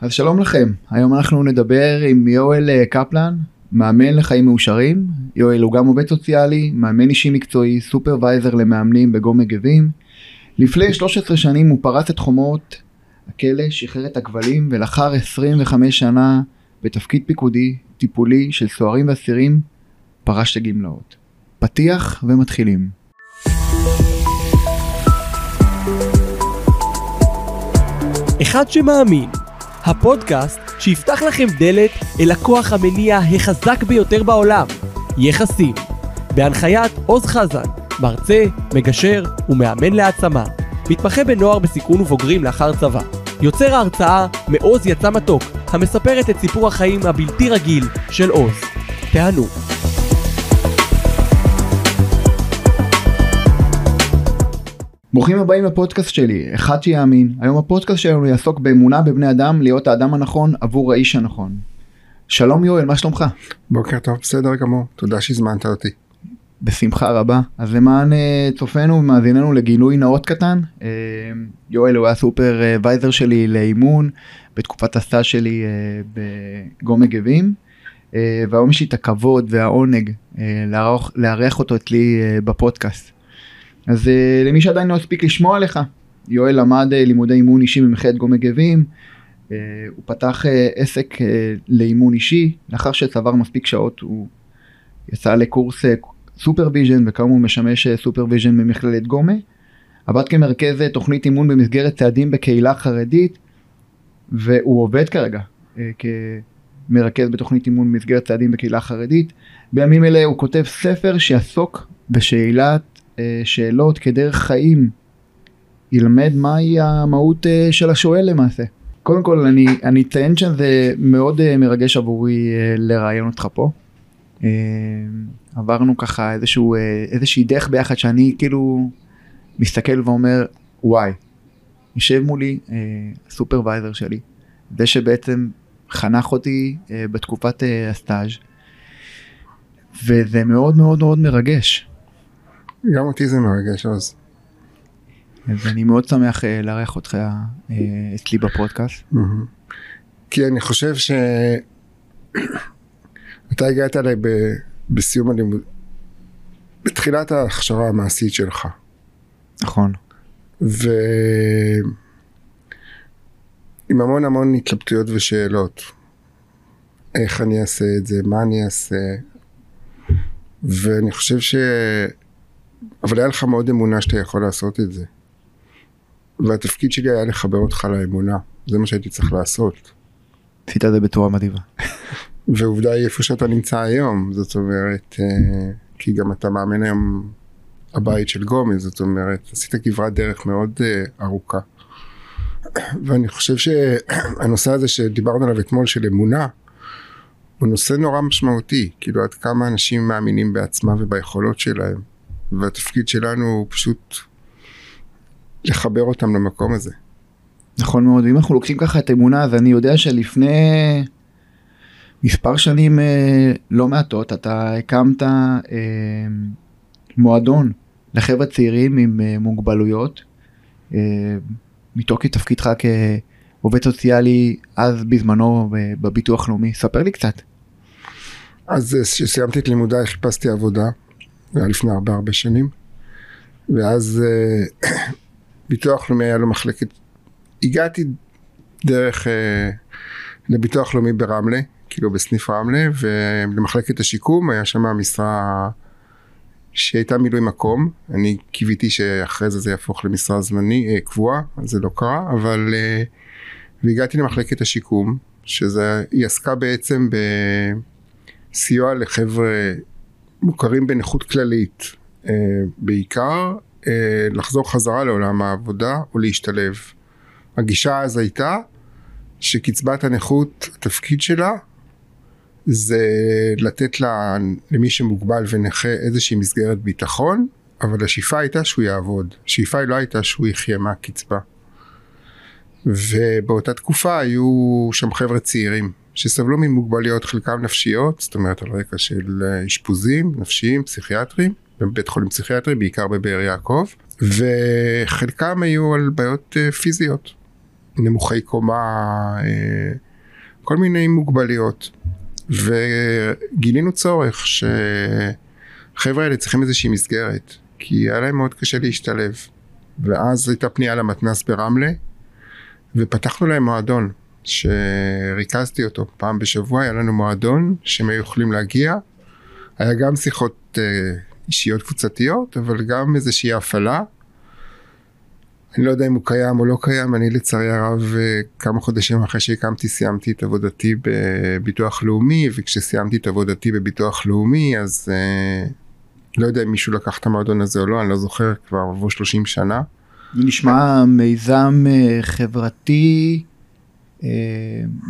אז שלום לכם, היום אנחנו נדבר עם יואל אה, קפלן, מאמן לחיים מאושרים. יואל הוא גם עובד סוציאלי, מאמן אישי מקצועי, סופרוויזר למאמנים בגו מגבים. לפני 13 שנים הוא פרץ את חומות הכלא, שחרר את הכבלים, ולאחר 25 שנה בתפקיד פיקודי, טיפולי של סוהרים ואסירים, פרש לגמלאות. פתיח ומתחילים. אחד שמאמין, הפודקאסט שיפתח לכם דלת אל הכוח המניע החזק ביותר בעולם, יחסים. בהנחיית עוז חזן, מרצה, מגשר ומאמן להעצמה. מתמחה בנוער בסיכון ובוגרים לאחר צבא. יוצר ההרצאה מעוז יצא מתוק, המספרת את סיפור החיים הבלתי רגיל של עוז. תענו. ברוכים הבאים לפודקאסט שלי, אחד שיאמין. היום הפודקאסט שלנו יעסוק באמונה בבני אדם להיות האדם הנכון עבור האיש הנכון. שלום יואל, מה שלומך? בוקר טוב, בסדר גמור, תודה שהזמנת אותי. בשמחה רבה. אז למען אה, צופינו ומאזיננו לגילוי נאות קטן, אה, יואל הוא היה סופרוויזר שלי לאימון בתקופת הסטאז' שלי אה, בגו מגבים, והיום יש לי את הכבוד והעונג לארח אותו אצלי בפודקאסט. אז למי שעדיין לא הספיק לשמוע עליך, יואל למד לימודי אימון אישי במכללת גו מגבים, הוא פתח עסק לאימון אישי, לאחר שצבר מספיק שעות הוא יצא לקורס supervision וכיום הוא משמש supervision במכללת גומה. עבד כמרכז תוכנית אימון במסגרת צעדים בקהילה חרדית והוא עובד כרגע אה, כמרכז בתוכנית אימון במסגרת צעדים בקהילה חרדית. בימים אלה הוא כותב ספר שיעסוק בשאלת אה, שאלות כדרך חיים. ילמד מהי המהות אה, של השואל למעשה. קודם כל אני, אני אציין שזה מאוד מרגש עבורי לראיין אותך פה. עברנו ככה איזשהו אה, איזושהי דרך ביחד שאני כאילו מסתכל ואומר וואי יושב מולי אה, הסופרוויזר שלי זה שבעצם חנך אותי אה, בתקופת אה, הסטאז' וזה מאוד מאוד מאוד מרגש. גם אותי זה מרגש אז. ואני מאוד שמח אה, לארח אותך אה, אצלי בפודקאסט. כי אני חושב ש... אתה הגעת אליי ב... בסיום הלימוד, בתחילת ההכשרה המעשית שלך. נכון. ועם המון המון התלבטויות ושאלות. איך אני אעשה את זה, מה אני אעשה. ואני חושב ש... אבל היה לך מאוד אמונה שאתה יכול לעשות את זה. והתפקיד שלי היה לחבר אותך לאמונה. זה מה שהייתי צריך לעשות. עשית את זה בצורה מדהימה. ועובדה היא איפה שאתה נמצא היום, זאת אומרת, אה, כי גם אתה מאמן היום הבית של גומי, זאת אומרת, עשית כברת דרך מאוד אה, ארוכה. ואני חושב שהנושא הזה שדיברנו עליו אתמול של אמונה, הוא נושא נורא משמעותי, כאילו עד כמה אנשים מאמינים בעצמם וביכולות שלהם, והתפקיד שלנו הוא פשוט לחבר אותם למקום הזה. נכון מאוד, ואם אנחנו לוקחים ככה את אמונה, אז אני יודע שלפני מספר שנים אה, לא מעטות אתה הקמת אה, מועדון לחבר'ה צעירים עם אה, מוגבלויות מתוקף תפקידך כעובד סוציאלי אז בזמנו בביטוח לאומי ספר לי קצת. אז כשסיימתי את לימודיי חיפשתי עבודה זה היה לפני הרבה הרבה שנים. ואז אה, ביטוח לאומי היה לו מחלקת. הגעתי דרך אה, לביטוח לאומי ברמלה כאילו בסניף רמלה, ולמחלקת השיקום היה שם משרה שהייתה מילוי מקום, אני קיוויתי שאחרי זה זה יהפוך למשרה זמני, אה, קבועה, זה לא קרה, אבל, והגעתי למחלקת השיקום, שזה, היא עסקה בעצם בסיוע לחבר'ה מוכרים בנכות כללית, אה, בעיקר אה, לחזור חזרה לעולם העבודה או להשתלב. הגישה אז הייתה שקצבת הנכות, התפקיד שלה זה לתת לה, למי שמוגבל ונכה איזושהי מסגרת ביטחון, אבל השאיפה הייתה שהוא יעבוד. השאיפה לא הייתה שהוא יחיה מהקצבה. ובאותה תקופה היו שם חבר'ה צעירים שסבלו ממוגבלויות חלקם נפשיות, זאת אומרת על רקע של אשפוזים נפשיים, פסיכיאטריים, בבית חולים פסיכיאטרי, בעיקר בבאר יעקב, וחלקם היו על בעיות אה, פיזיות. נמוכי קומה, אה, כל מיני מוגבלויות. וגילינו צורך שהחבר'ה האלה צריכים איזושהי מסגרת, כי היה להם מאוד קשה להשתלב. ואז הייתה פנייה למתנ"ס ברמלה, ופתחנו להם מועדון, שריכזתי אותו פעם בשבוע, היה לנו מועדון שהם היו יכולים להגיע. היה גם שיחות אה, אישיות קבוצתיות, אבל גם איזושהי הפעלה. אני לא יודע אם הוא קיים או לא קיים, אני לצערי הרב אה, כמה חודשים אחרי שהקמתי סיימתי את עבודתי בביטוח לאומי, וכשסיימתי את עבודתי בביטוח לאומי אז אה, לא יודע אם מישהו לקח את המועדון הזה או לא, אני לא זוכר, כבר עברו 30 שנה. נשמע מיזם אה, חברתי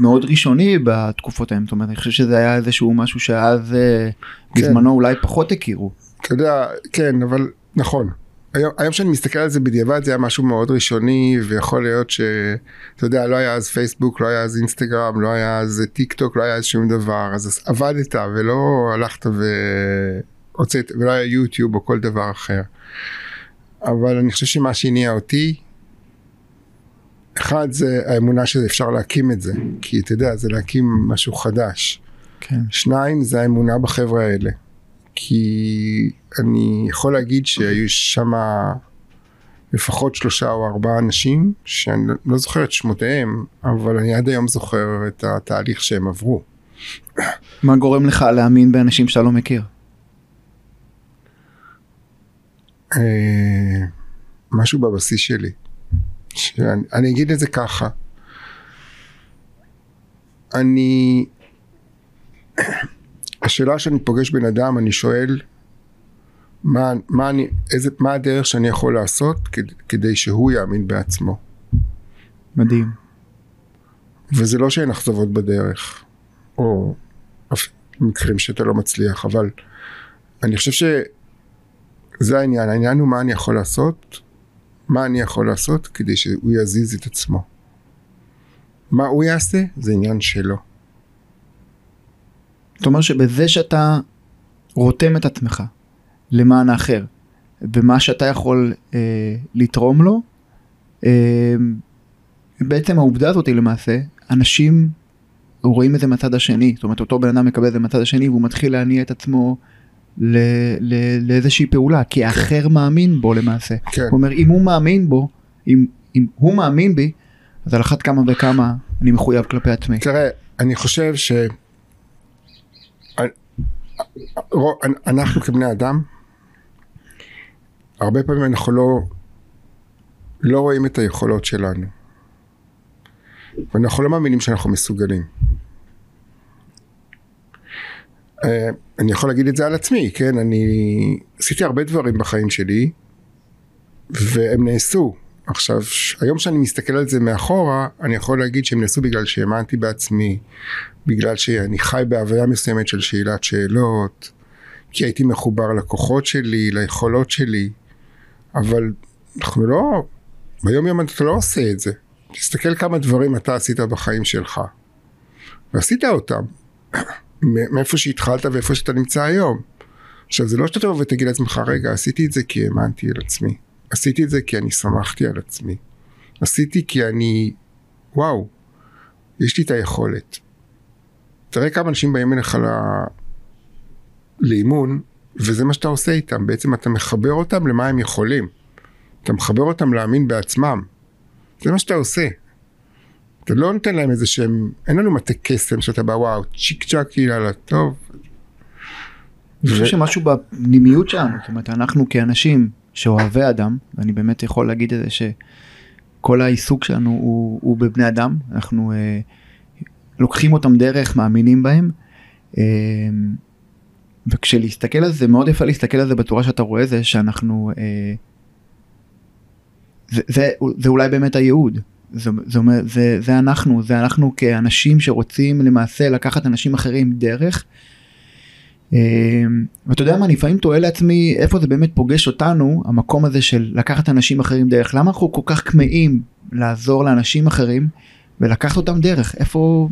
מאוד ראשוני בתקופות ההם, זאת אומרת, אני חושב שזה היה איזשהו משהו שאז אה, כן. בזמנו אולי פחות הכירו. אתה יודע, כן, אבל נכון. היום, היום שאני מסתכל על זה בדיעבד זה היה משהו מאוד ראשוני ויכול להיות שאתה יודע לא היה אז פייסבוק לא היה אז אינסטגרם לא היה אז טיק טוק לא היה אז שום דבר אז עבדת ולא הלכת והוצאת ולא היה יוטיוב או כל דבר אחר. אבל אני חושב שמה שהניע אותי אחד זה האמונה שאפשר להקים את זה כי אתה יודע זה להקים משהו חדש. כן. שניים זה האמונה בחבר'ה האלה. כי אני יכול להגיד שהיו שם לפחות שלושה או ארבעה אנשים שאני לא זוכר את שמותיהם, אבל אני עד היום זוכר את התהליך שהם עברו. מה גורם לך להאמין באנשים שאתה לא מכיר? אה, משהו בבסיס שלי. שאני, אני אגיד את זה ככה. אני... השאלה שאני פוגש בן אדם, אני שואל מה, מה, אני, איזה, מה הדרך שאני יכול לעשות כדי, כדי שהוא יאמין בעצמו. מדהים. וזה לא שאין אכזבות בדרך, או אף- מקרים שאתה לא מצליח, אבל אני חושב שזה העניין, העניין הוא מה אני יכול לעשות, מה אני יכול לעשות כדי שהוא יזיז את עצמו. מה הוא יעשה זה עניין שלו. זאת אומרת שבזה שאתה רותם את עצמך למען האחר, ומה שאתה יכול אה, לתרום לו, אה, בעצם העובדה הזאת היא למעשה, אנשים רואים את זה מהצד השני, זאת אומרת אותו בן אדם מקבל את זה מהצד השני והוא מתחיל להניע את עצמו ל, ל, לאיזושהי פעולה, כי האחר מאמין בו למעשה. כן. הוא אומר אם הוא מאמין בו, אם, אם הוא מאמין בי, אז על אחת כמה וכמה אני מחויב כלפי עצמי. תראה, אני חושב ש... אנחנו כבני אדם, הרבה פעמים אנחנו לא, לא רואים את היכולות שלנו. ואנחנו לא מאמינים שאנחנו מסוגלים. אה, אני יכול להגיד את זה על עצמי, כן? אני עשיתי הרבה דברים בחיים שלי, והם נעשו. עכשיו, היום שאני מסתכל על זה מאחורה, אני יכול להגיד שהם נעשו בגלל שהאמנתי בעצמי, בגלל שאני חי בהוויה מסוימת של שאלת שאלות, כי הייתי מחובר לכוחות שלי, ליכולות שלי, אבל אנחנו לא, ביום יום אתה לא עושה את זה. תסתכל כמה דברים אתה עשית בחיים שלך, ועשית אותם, מאיפה שהתחלת ואיפה שאתה נמצא היום. עכשיו זה לא שאתה תבוא ותגיד לעצמך, רגע, עשיתי את זה כי האמנתי על עצמי. עשיתי את זה כי אני שמחתי על עצמי. עשיתי כי אני, וואו, יש לי את היכולת. תראה כמה אנשים באים אליך ל... לאימון, וזה מה שאתה עושה איתם. בעצם אתה מחבר אותם למה הם יכולים. אתה מחבר אותם להאמין בעצמם. זה מה שאתה עושה. אתה לא נותן להם איזה שהם, אין לנו מטה קסם שאתה בא וואו, צ'יק צ'אק, יאללה, טוב. אני חושב שמשהו בפנימיות שלנו, זאת אומרת אנחנו כאנשים שאוהבי אדם, ואני באמת יכול להגיד את זה שכל העיסוק שלנו הוא, הוא בבני אדם, אנחנו אה, לוקחים אותם דרך, מאמינים בהם, אה, וכשלהסתכל על זה, מאוד יפה להסתכל על זה בצורה שאתה רואה זה שאנחנו, אה, זה, זה, זה אולי באמת הייעוד. זה, זה, זה, זה אנחנו, זה אנחנו כאנשים שרוצים למעשה לקחת אנשים אחרים דרך. אה, ואתה יודע מה, אני לפעמים תוהה לעצמי איפה זה באמת פוגש אותנו, המקום הזה של לקחת אנשים אחרים דרך. למה אנחנו כל כך כמהים לעזור לאנשים אחרים ולקחת אותם דרך? איפה,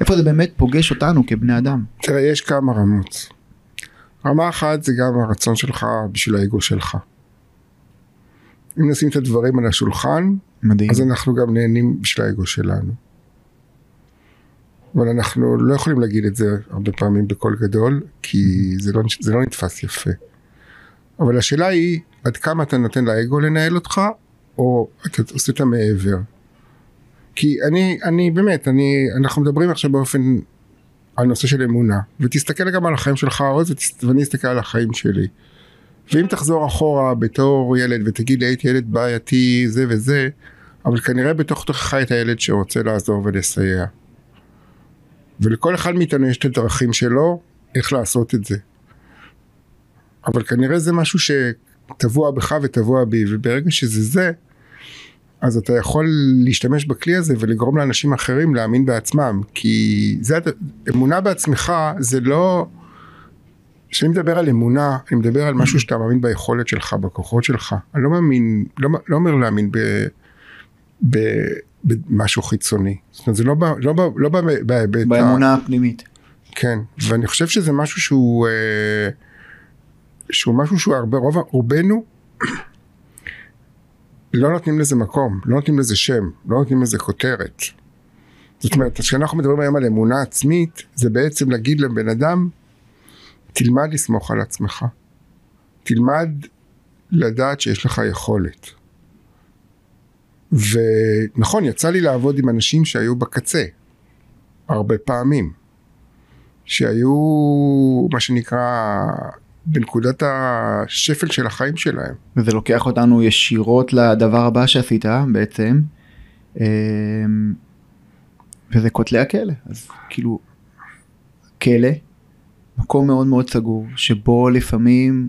איפה זה באמת פוגש אותנו כבני אדם? תראה, יש כמה רמות. רמה אחת זה גם הרצון שלך בשביל האגו שלך. אם נשים את הדברים על השולחן, מדהים. אז אנחנו גם נהנים בשביל האגו שלנו. אבל אנחנו לא יכולים להגיד את זה הרבה פעמים בקול גדול, כי זה לא, זה לא נתפס יפה. אבל השאלה היא, עד כמה אתה נותן לאגו לנהל אותך, או אתה עושה את המעבר. כי אני, אני באמת, אני, אנחנו מדברים עכשיו באופן, על נושא של אמונה, ותסתכל גם על החיים שלך עוז, ואני אסתכל על החיים שלי. ואם תחזור אחורה בתור ילד ותגיד לי הייתי ילד בעייתי זה וזה, אבל כנראה בתוך תוכך את הילד שרוצה לעזור ולסייע. ולכל אחד מאיתנו יש את הדרכים שלו איך לעשות את זה. אבל כנראה זה משהו שטבוע בך וטבוע בי, וברגע שזה זה, אז אתה יכול להשתמש בכלי הזה ולגרום לאנשים אחרים להאמין בעצמם, כי זה, אמונה בעצמך זה לא, כשאני מדבר על אמונה, אני מדבר על משהו שאתה מאמין ביכולת שלך, בכוחות שלך, אני לא מאמין, לא, לא אומר להאמין ב... ב במשהו חיצוני. זאת אומרת, זה לא, לא, לא בהיבט... באמונה הפנימית. כן, ואני חושב שזה משהו שהוא, אה, שהוא משהו שהוא הרבה, רוב, רובנו לא נותנים לזה מקום, לא נותנים לזה שם, לא נותנים לזה כותרת. זאת אומרת, כשאנחנו מדברים היום על אמונה עצמית, זה בעצם להגיד לבן אדם, תלמד לסמוך על עצמך. תלמד לדעת שיש לך יכולת. ונכון, יצא לי לעבוד עם אנשים שהיו בקצה, הרבה פעמים. שהיו, מה שנקרא, בנקודת השפל של החיים שלהם. וזה לוקח אותנו ישירות לדבר הבא שעשית בעצם, אמ, וזה כותלי הכלא. אז כאילו, כלא, מקום מאוד מאוד סגור, שבו לפעמים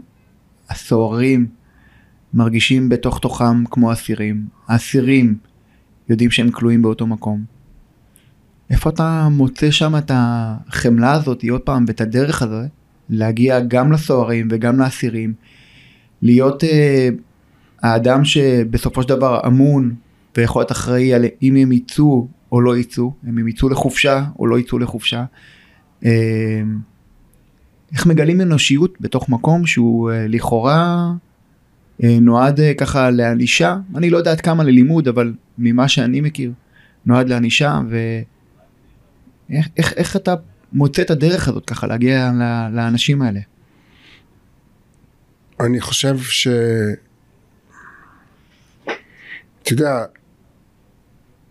הסוהרים מרגישים בתוך תוכם כמו אסירים. האסירים יודעים שהם כלואים באותו מקום. איפה אתה מוצא שם את החמלה הזאת, עוד פעם, ואת הדרך הזאת, להגיע גם לסוהרים וגם לאסירים, להיות uh, האדם שבסופו של דבר אמון ויכול להיות אחראי על אם הם יצאו או לא יצאו, אם הם יצאו לחופשה או לא יצאו לחופשה. Uh, איך מגלים אנושיות בתוך מקום שהוא uh, לכאורה אה, נועד אה, ככה לענישה, אני לא יודעת כמה ללימוד, אבל ממה שאני מכיר, נועד לענישה, ואיך איך, איך אתה מוצא את הדרך הזאת ככה להגיע לאנשים האלה? אני חושב ש... אתה יודע,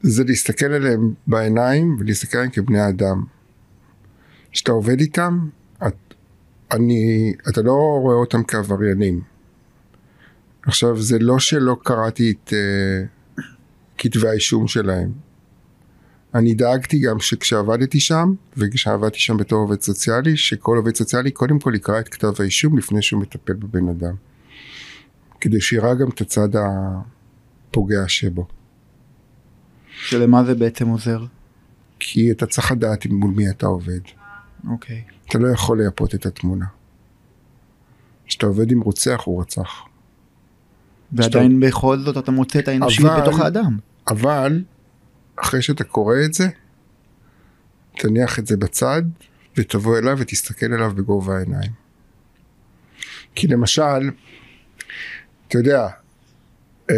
זה להסתכל עליהם בעיניים ולהסתכל עליהם כבני אדם. כשאתה עובד איתם, אני, אתה לא רואה אותם כעבריינים. עכשיו זה לא שלא קראתי את uh, כתבי האישום שלהם. אני דאגתי גם שכשעבדתי שם, וכשעבדתי שם בתור עובד סוציאלי, שכל עובד סוציאלי קודם כל יקרא את כתב האישום לפני שהוא מטפל בבן אדם. כדי שיראה גם את הצד הפוגע שבו. שלמה זה בעצם עוזר? כי אתה צריך לדעת מול מי אתה עובד. אוקיי. אתה לא יכול לייפות את התמונה. כשאתה עובד עם רוצח הוא רצח. ועדיין שאתה... בכל זאת אתה מוצא את האנושיות בתוך האדם. אבל אחרי שאתה קורא את זה, תניח את זה בצד ותבוא אליו ותסתכל אליו בגובה העיניים. כי למשל, אתה יודע, אה,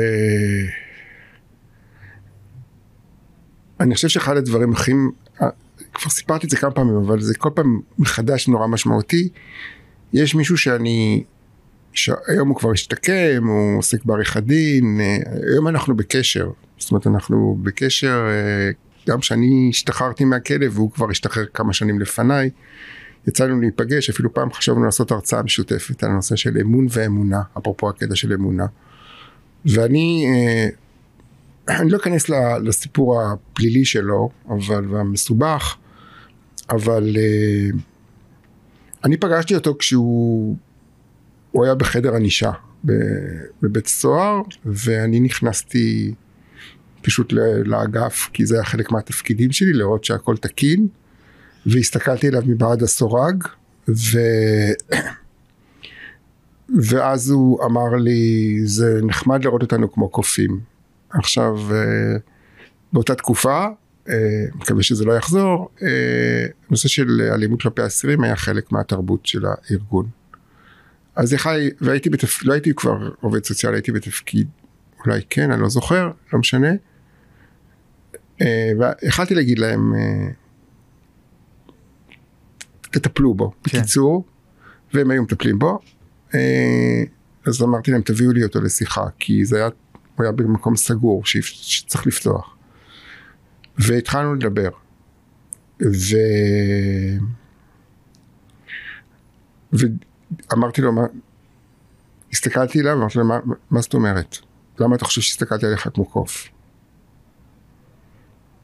אני חושב שאחד הדברים הכי, כבר סיפרתי את זה כמה פעמים, אבל זה כל פעם מחדש נורא משמעותי. יש מישהו שאני שהיום הוא כבר השתקם, הוא עוסק בעריכת דין, אה, היום אנחנו בקשר, זאת אומרת אנחנו בקשר, אה, גם כשאני השתחררתי מהכלא והוא כבר השתחרר כמה שנים לפניי, יצא לנו להיפגש, אפילו פעם חשבנו לעשות הרצאה משותפת על הנושא של אמון ואמונה, אפרופו הקטע של אמונה. ואני, אה, אני לא אכנס לסיפור הפלילי שלו, אבל, והמסובך, אבל אני פגשתי אותו כשהוא הוא היה בחדר ענישה בבית סוהר, ואני נכנסתי פשוט לאגף, כי זה היה חלק מהתפקידים שלי, לראות שהכל תקין, והסתכלתי עליו מבעד הסורג, ו... ואז הוא אמר לי, זה נחמד לראות אותנו כמו קופים. עכשיו, אה, באותה תקופה, אה, מקווה שזה לא יחזור, אה, נושא של אלימות כלפי אסירים היה חלק מהתרבות של הארגון. אז איך, והייתי בתפקיד, לא הייתי כבר עובד סוציאלי, הייתי בתפקיד אולי כן, אני לא זוכר, לא משנה. אה, והחלטתי להגיד להם, אה, תטפלו בו, כן. בקיצור, והם היו מטפלים בו. אה, אז אמרתי להם, תביאו לי אותו לשיחה, כי זה היה, הוא היה במקום סגור, שצריך לפתוח. והתחלנו לדבר. ו... ואמרתי לו, מה... הסתכלתי עליו ואמרתי לו, מה, מה זאת אומרת? למה אתה חושב שהסתכלתי עליך כמו קוף?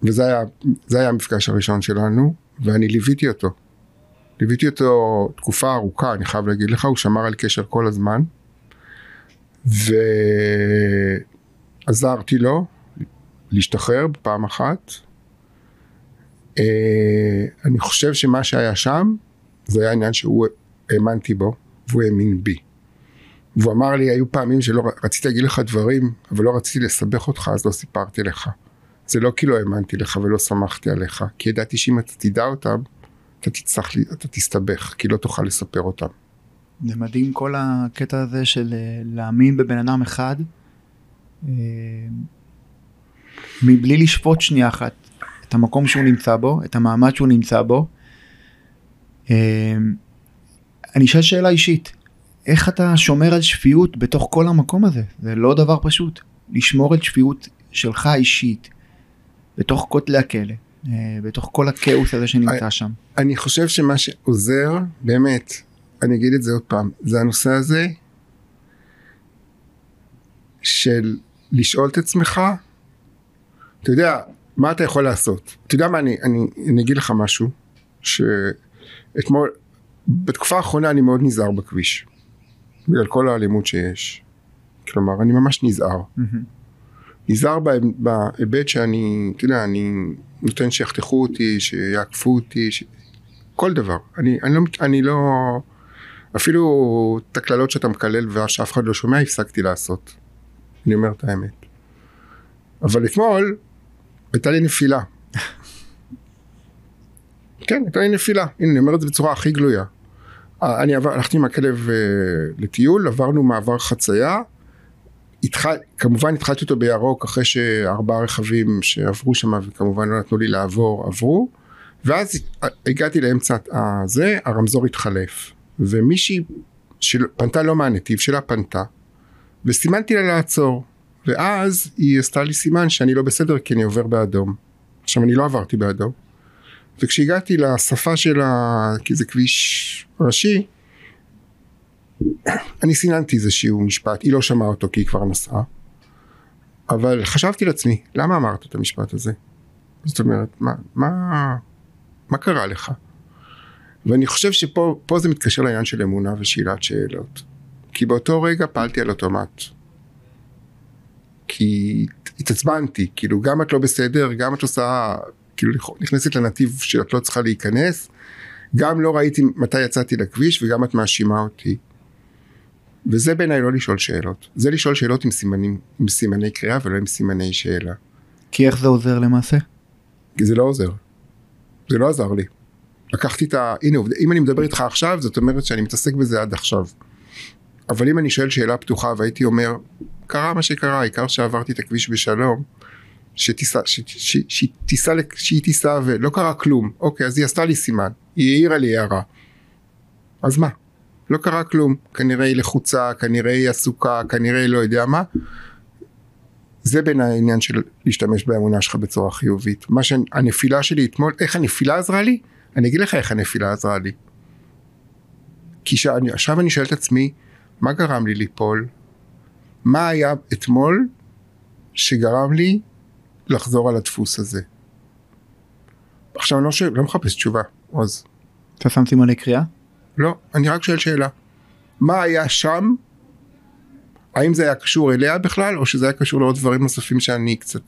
וזה היה, היה המפגש הראשון שלנו, ואני ליוויתי אותו. ליוויתי אותו תקופה ארוכה, אני חייב להגיד לך, הוא שמר על קשר כל הזמן, ועזרתי לו להשתחרר בפעם אחת. אה, אני חושב שמה שהיה שם, זה היה עניין שהוא האמנתי בו, והוא האמין בי. והוא אמר לי, היו פעמים שלא רציתי להגיד לך דברים, אבל לא רציתי לסבך אותך, אז לא סיפרתי לך. זה לא כי לא האמנתי לך ולא שמחתי עליך, כי ידעתי שאם אתה תדע אותם, אתה תצטרך, אתה תסתבך, כי לא תוכל לספר אותם. זה מדהים כל הקטע הזה של אה, להאמין בבן אדם אחד אה, מבלי לשפוט שנייה אחת את המקום שהוא נמצא בו, את המעמד שהוא נמצא בו. אה, אני אשאל שאלה אישית, איך אתה שומר על שפיות בתוך כל המקום הזה? זה לא דבר פשוט. לשמור על שפיות שלך אישית בתוך כותלי הכלא, אה, בתוך כל הכאוס הזה שנמצא שם. אני חושב שמה שעוזר, באמת, אני אגיד את זה עוד פעם, זה הנושא הזה של לשאול את עצמך, אתה יודע, מה אתה יכול לעשות? אתה יודע מה, אני, אני, אני אגיד לך משהו, שאתמול, בתקופה האחרונה אני מאוד נזהר בכביש, בגלל כל האלימות שיש. כלומר, אני ממש נזהר. נזהר בה- בהיבט שאני, אתה יודע, אני נותן שיחתכו אותי, שיעקפו אותי, ש... כל דבר. אני, אני, לא, אני לא, אפילו את הקללות שאתה מקלל ושאף אחד לא שומע, הפסקתי לעשות. אני אומר את האמת. אבל אתמול הייתה לי נפילה. כן, הייתה לי נפילה. הנה, אני אומר את זה בצורה הכי גלויה. אני עבר, הלכתי עם הכלב אה, לטיול, עברנו מעבר חצייה, התחל, כמובן התחלתי אותו בירוק אחרי שארבעה רכבים שעברו שם וכמובן לא נתנו לי לעבור עברו ואז הגעתי לאמצע הזה הרמזור התחלף ומישהי שפנתה לא מהנתיב שלה פנתה וסימנתי לה לעצור ואז היא עשתה לי סימן שאני לא בסדר כי אני עובר באדום עכשיו אני לא עברתי באדום וכשהגעתי לשפה של ה... כי זה כביש ראשי אני סיננתי איזשהו משפט, היא לא שמעה אותו כי היא כבר נסעה, אבל חשבתי לעצמי, למה אמרת את המשפט הזה? זאת אומרת, מה, מה, מה קרה לך? ואני חושב שפה פה זה מתקשר לעניין של אמונה ושאלת שאלות. כי באותו רגע פעלתי על אוטומט. כי התעצבנתי, כאילו גם את לא בסדר, גם את עושה, כאילו נכנסת לנתיב שאת לא צריכה להיכנס, גם לא ראיתי מתי יצאתי לכביש וגם את מאשימה אותי. וזה בעיניי לא לשאול שאלות, זה לשאול שאלות עם סימנים, עם סימני קריאה ולא עם סימני שאלה. כי איך זה עוזר למעשה? כי זה לא עוזר. זה לא עזר לי. לקחתי את ה... הנה, אם אני מדבר איתך עכשיו, זאת אומרת שאני מתעסק בזה עד עכשיו. אבל אם אני שואל שאלה פתוחה והייתי אומר, קרה מה שקרה, העיקר שעברתי את הכביש בשלום, שתיסע, ש- ש- שהיא תיסע, ולא קרה כלום. אוקיי, אז היא עשתה לי סימן, היא העירה לי הערה. אז מה? לא קרה כלום. כנראה היא לחוצה, כנראה היא עסוקה, כנראה היא לא יודע מה. זה בין העניין של להשתמש באמונה שלך בצורה חיובית. מה שהנפילה שלי אתמול, איך הנפילה עזרה לי? אני אגיד לך איך הנפילה עזרה לי. כי שאני, עכשיו אני שואל את עצמי, מה גרם לי ליפול? מה היה אתמול שגרם לי לחזור על הדפוס הזה? עכשיו אני לא, שואל, לא מחפש תשובה, עוז. אתה שם סימני קריאה? לא, אני רק שואל שאלה. מה היה שם? האם זה היה קשור אליה בכלל, או שזה היה קשור לעוד דברים נוספים שאני קצת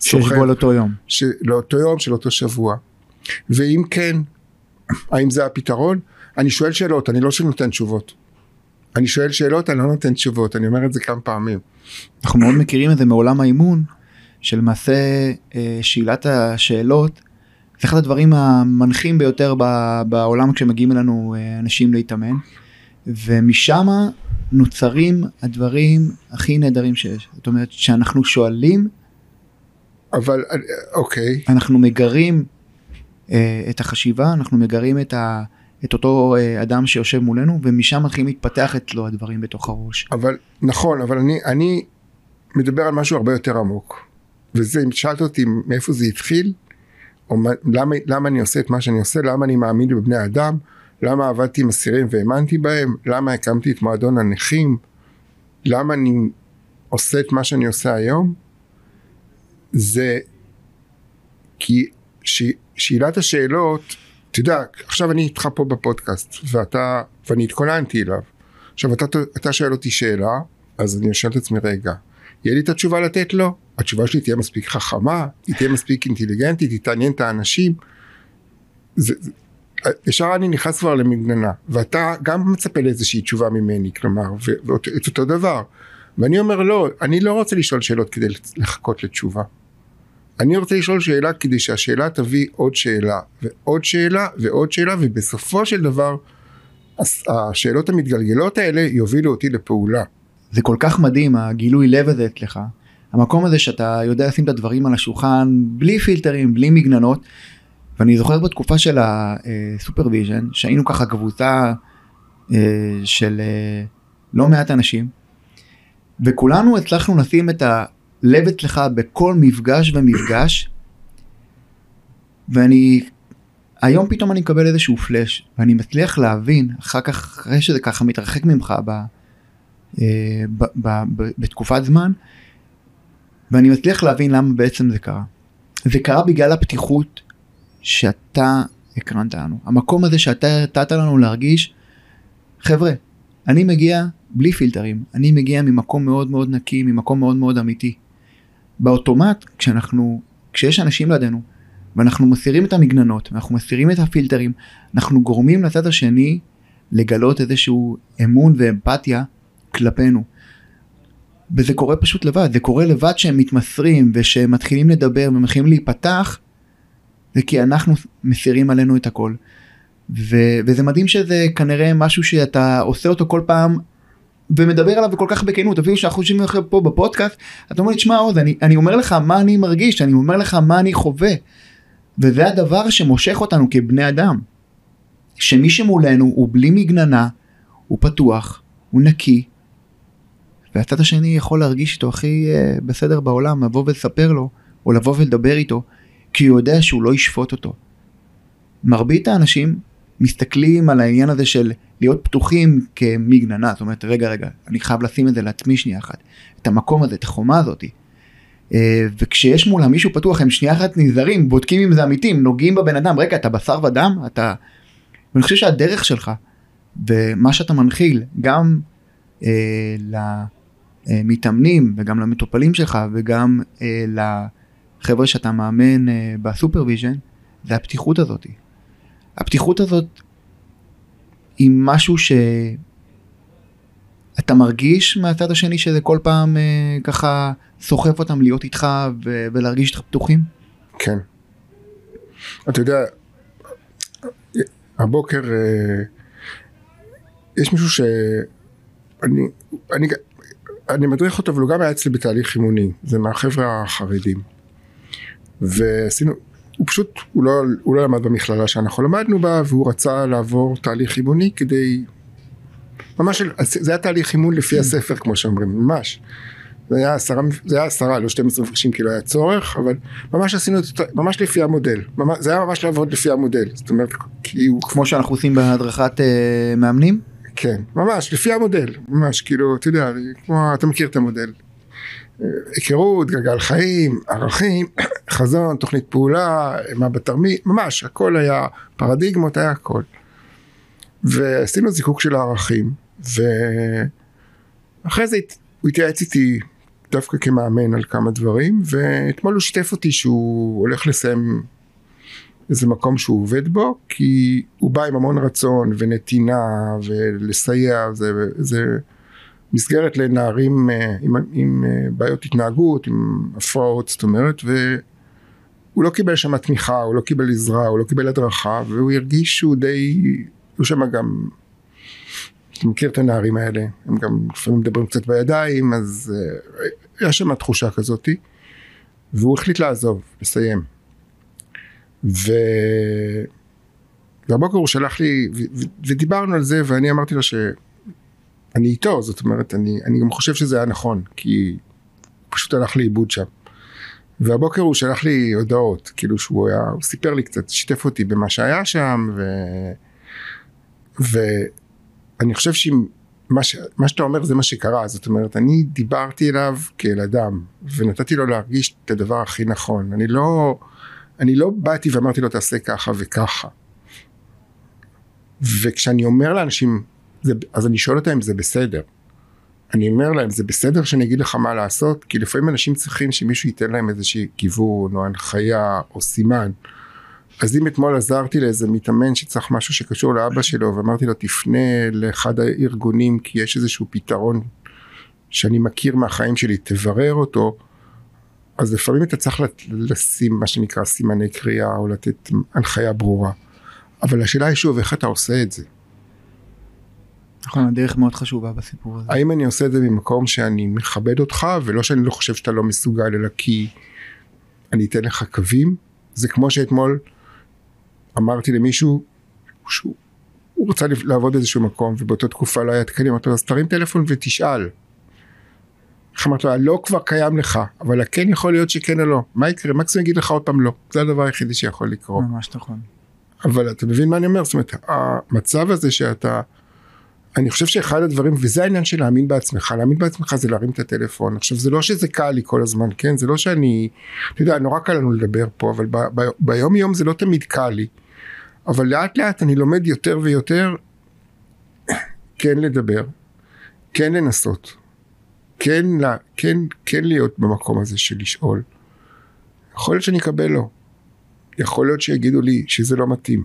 שיש בו על אותו יום. של לאותו יום, של אותו שבוע. ואם כן, האם זה הפתרון? אני שואל שאלות, אני לא שנותן תשובות. אני שואל שאלות, אני לא נותן תשובות, אני אומר את זה כמה פעמים. אנחנו מאוד מכירים את זה מעולם האימון, שלמעשה אה, שאלת השאלות זה אחד הדברים המנחים ביותר ב- בעולם כשמגיעים אלינו אה, אנשים להתאמן. ומשם נוצרים הדברים הכי נהדרים שיש. זאת אומרת, שאנחנו שואלים, אבל אה, אוקיי, אנחנו מגרים את החשיבה, אנחנו מגרים את, ה, את אותו אה, אדם שיושב מולנו, ומשם מתחילים להתפתח אצלו הדברים בתוך הראש. אבל נכון, אבל אני, אני מדבר על משהו הרבה יותר עמוק. וזה, אם שאלת אותי מאיפה זה התחיל, או מה, למה, למה אני עושה את מה שאני עושה, למה אני מאמין בבני אדם, למה עבדתי עם אסירים והאמנתי בהם, למה הקמתי את מועדון הנכים, למה אני עושה את מה שאני עושה היום, זה כי ש, שאלת השאלות, אתה יודע, עכשיו אני איתך פה בפודקאסט, ואתה, ואני התכוננתי אליו. עכשיו אתה, אתה שואל אותי שאלה, אז אני שואל את עצמי רגע, יהיה לי את התשובה לתת לו? התשובה שלי תהיה מספיק חכמה, היא תהיה מספיק אינטליגנטית, היא תעניין את האנשים. זה, זה, ישר אני נכנס כבר למגננה, ואתה גם מצפה לאיזושהי תשובה ממני, כלומר, ואת אותו דבר. ואני אומר לא, אני לא רוצה לשאול שאלות כדי לחכות לתשובה. אני רוצה לשאול שאלה כדי שהשאלה תביא עוד שאלה, ועוד שאלה, ועוד שאלה, ובסופו של דבר, השאלות המתגלגלות האלה יובילו אותי לפעולה. זה כל כך מדהים הגילוי לב הזה אצלך. המקום הזה שאתה יודע לשים את הדברים על השולחן בלי פילטרים, בלי מגננות. ואני זוכר בתקופה של ה supervision שהיינו ככה קבוצה אה, של אה, לא מעט אנשים וכולנו הצלחנו לשים את הלב אצלך בכל מפגש ומפגש ואני היום פתאום אני מקבל איזשהו פלאש ואני מצליח להבין אחר כך אחרי שזה ככה מתרחק ממך ב, אה, ב, ב, ב, בתקופת זמן ואני מצליח להבין למה בעצם זה קרה. זה קרה בגלל הפתיחות שאתה הקרנת לנו. המקום הזה שאתה נתת לנו להרגיש, חבר'ה, אני מגיע בלי פילטרים, אני מגיע ממקום מאוד מאוד נקי, ממקום מאוד מאוד אמיתי. באוטומט, כשאנחנו, כשיש אנשים לידינו, ואנחנו מסירים את המגננות, ואנחנו מסירים את הפילטרים, אנחנו גורמים לצד השני לגלות איזשהו אמון ואמפתיה כלפינו. וזה קורה פשוט לבד, זה קורה לבד שהם מתמסרים ושהם מתחילים לדבר ומתחילים להיפתח, זה כי אנחנו מסירים עלינו את הכל. ו- וזה מדהים שזה כנראה משהו שאתה עושה אותו כל פעם ומדבר עליו כל כך בכנות אפילו שאנחנו יושבים לך פה בפודקאסט אתה אומר לי תשמע עוז אני, אני אומר לך מה אני מרגיש אני אומר לך מה אני חווה. וזה הדבר שמושך אותנו כבני אדם. שמי שמולנו הוא בלי מגננה הוא פתוח הוא נקי. והצד השני יכול להרגיש איתו הכי uh, בסדר בעולם לבוא ולספר לו או לבוא ולדבר איתו כי הוא יודע שהוא לא ישפוט אותו. מרבית האנשים מסתכלים על העניין הזה של להיות פתוחים כמגננה, זאת אומרת רגע רגע אני חייב לשים את זה לעצמי שנייה אחת, את המקום הזה, את החומה הזאתי. אה, וכשיש מולה מישהו פתוח הם שנייה אחת נזהרים, בודקים אם זה אמיתי, נוגעים בבן אדם, רגע אתה בשר ודם, אתה... ואני חושב שהדרך שלך ומה שאתה מנחיל גם אה, למתאמנים וגם למטופלים שלך וגם אה, חבר'ה שאתה מאמן אה, ב supervision, זה הפתיחות הזאת. הפתיחות הזאת היא משהו שאתה מרגיש מהצד השני שזה כל פעם אה, ככה סוחף אותם להיות איתך ו- ולהרגיש איתך פתוחים? כן. אתה יודע, הבוקר אה, יש מישהו שאני אני, אני מדריך אותו אבל הוא גם היה אצלי בתהליך אימוני, זה מהחבר'ה החרדים. ועשינו, הוא פשוט, הוא לא, הוא לא למד במכללה שאנחנו למדנו בה והוא רצה לעבור תהליך אימוני כדי, ממש, זה היה תהליך אימון לפי הספר כמו שאומרים, ממש. זה היה עשרה, זה היה עשרה, לא 12 מפגשים כי לא היה צורך, אבל ממש עשינו את זה, ממש לפי המודל, ממש, זה היה ממש לעבוד לפי המודל, זאת אומרת, כי הוא... כמו שאנחנו עושים בהדרכת אה, מאמנים? כן, ממש, לפי המודל, ממש, כאילו, אתה יודע, כמו, אתה מכיר את המודל, היכרות, גלגל חיים, ערכים, חזון, תוכנית פעולה, מה בתרמית, ממש, הכל היה פרדיגמות, היה הכל. ועשינו זיקוק של הערכים, ואחרי זה הוא התייעץ איתי דווקא כמאמן על כמה דברים, ואתמול הוא שיתף אותי שהוא הולך לסיים איזה מקום שהוא עובד בו, כי הוא בא עם המון רצון ונתינה ולסייע, זה, זה מסגרת לנערים אה, עם, עם אה, בעיות התנהגות, עם הפרעות, זאת אומרת, והוא לא קיבל שם תמיכה, הוא לא קיבל עזרה, הוא לא קיבל הדרכה, והוא הרגיש שהוא די, הוא שם גם אתה מכיר את הנערים האלה, הם גם לפעמים מדברים קצת בידיים, אז uh, יש שם תחושה כזאתי, והוא החליט לעזוב, לסיים. ו... והבוקר הוא שלח לי, ו... ו... ודיברנו על זה, ואני אמרתי לו שאני איתו, זאת אומרת, אני, אני גם חושב שזה היה נכון, כי פשוט הלך לאיבוד שם. והבוקר הוא שלח לי הודעות, כאילו שהוא היה, הוא סיפר לי קצת, שיתף אותי במה שהיה שם, ו... ואני חושב שמה ש... מה שאתה אומר זה מה שקרה, זאת אומרת, אני דיברתי אליו כאל אדם, ונתתי לו להרגיש את הדבר הכי נכון. אני לא, אני לא באתי ואמרתי לו תעשה ככה וככה. וכשאני אומר לאנשים, זה, אז אני שואל אותם אם זה בסדר. אני אומר להם, זה בסדר שאני אגיד לך מה לעשות? כי לפעמים אנשים צריכים שמישהו ייתן להם איזושהי כיוון, או הנחיה, או סימן. אז אם אתמול עזרתי לאיזה מתאמן שצריך משהו שקשור לאבא שלו, ואמרתי לו, תפנה לאחד הארגונים, כי יש איזשהו פתרון שאני מכיר מהחיים שלי, תברר אותו, אז לפעמים אתה צריך לשים מה שנקרא סימני קריאה, או לתת הנחיה ברורה. אבל השאלה היא שוב, איך אתה עושה את זה? נכון, הדרך מאוד חשובה בסיפור הזה. האם אני עושה את זה ממקום שאני מכבד אותך, ולא שאני לא חושב שאתה לא מסוגל, אלא כי אני אתן לך קווים? זה כמו שאתמול אמרתי למישהו שהוא הוא רצה לעבוד באיזשהו מקום, ובאותה תקופה לא היה תקנים, אמרתי לו, אז תרים טלפון ותשאל. איך אמרתי לו, הלא כבר קיים לך, אבל הכן יכול להיות שכן או לא. מה יקרה? מקסימום יגיד לך עוד פעם לא. זה הדבר היחידי שיכול לקרות. ממש נכון. אבל אתה מבין מה אני אומר? זאת אומרת, המצב הזה שאתה... אני חושב שאחד הדברים, וזה העניין של להאמין בעצמך, להאמין בעצמך זה להרים את הטלפון. עכשיו זה לא שזה קל לי כל הזמן, כן? זה לא שאני, אתה יודע, נורא קל לנו לדבר פה, אבל ב, ב, ביום יום זה לא תמיד קל לי. אבל לאט לאט אני לומד יותר ויותר כן לדבר, כן לנסות, כן, לה, כן, כן להיות במקום הזה של לשאול. יכול להיות שאני אקבל לא, יכול להיות שיגידו לי שזה לא מתאים,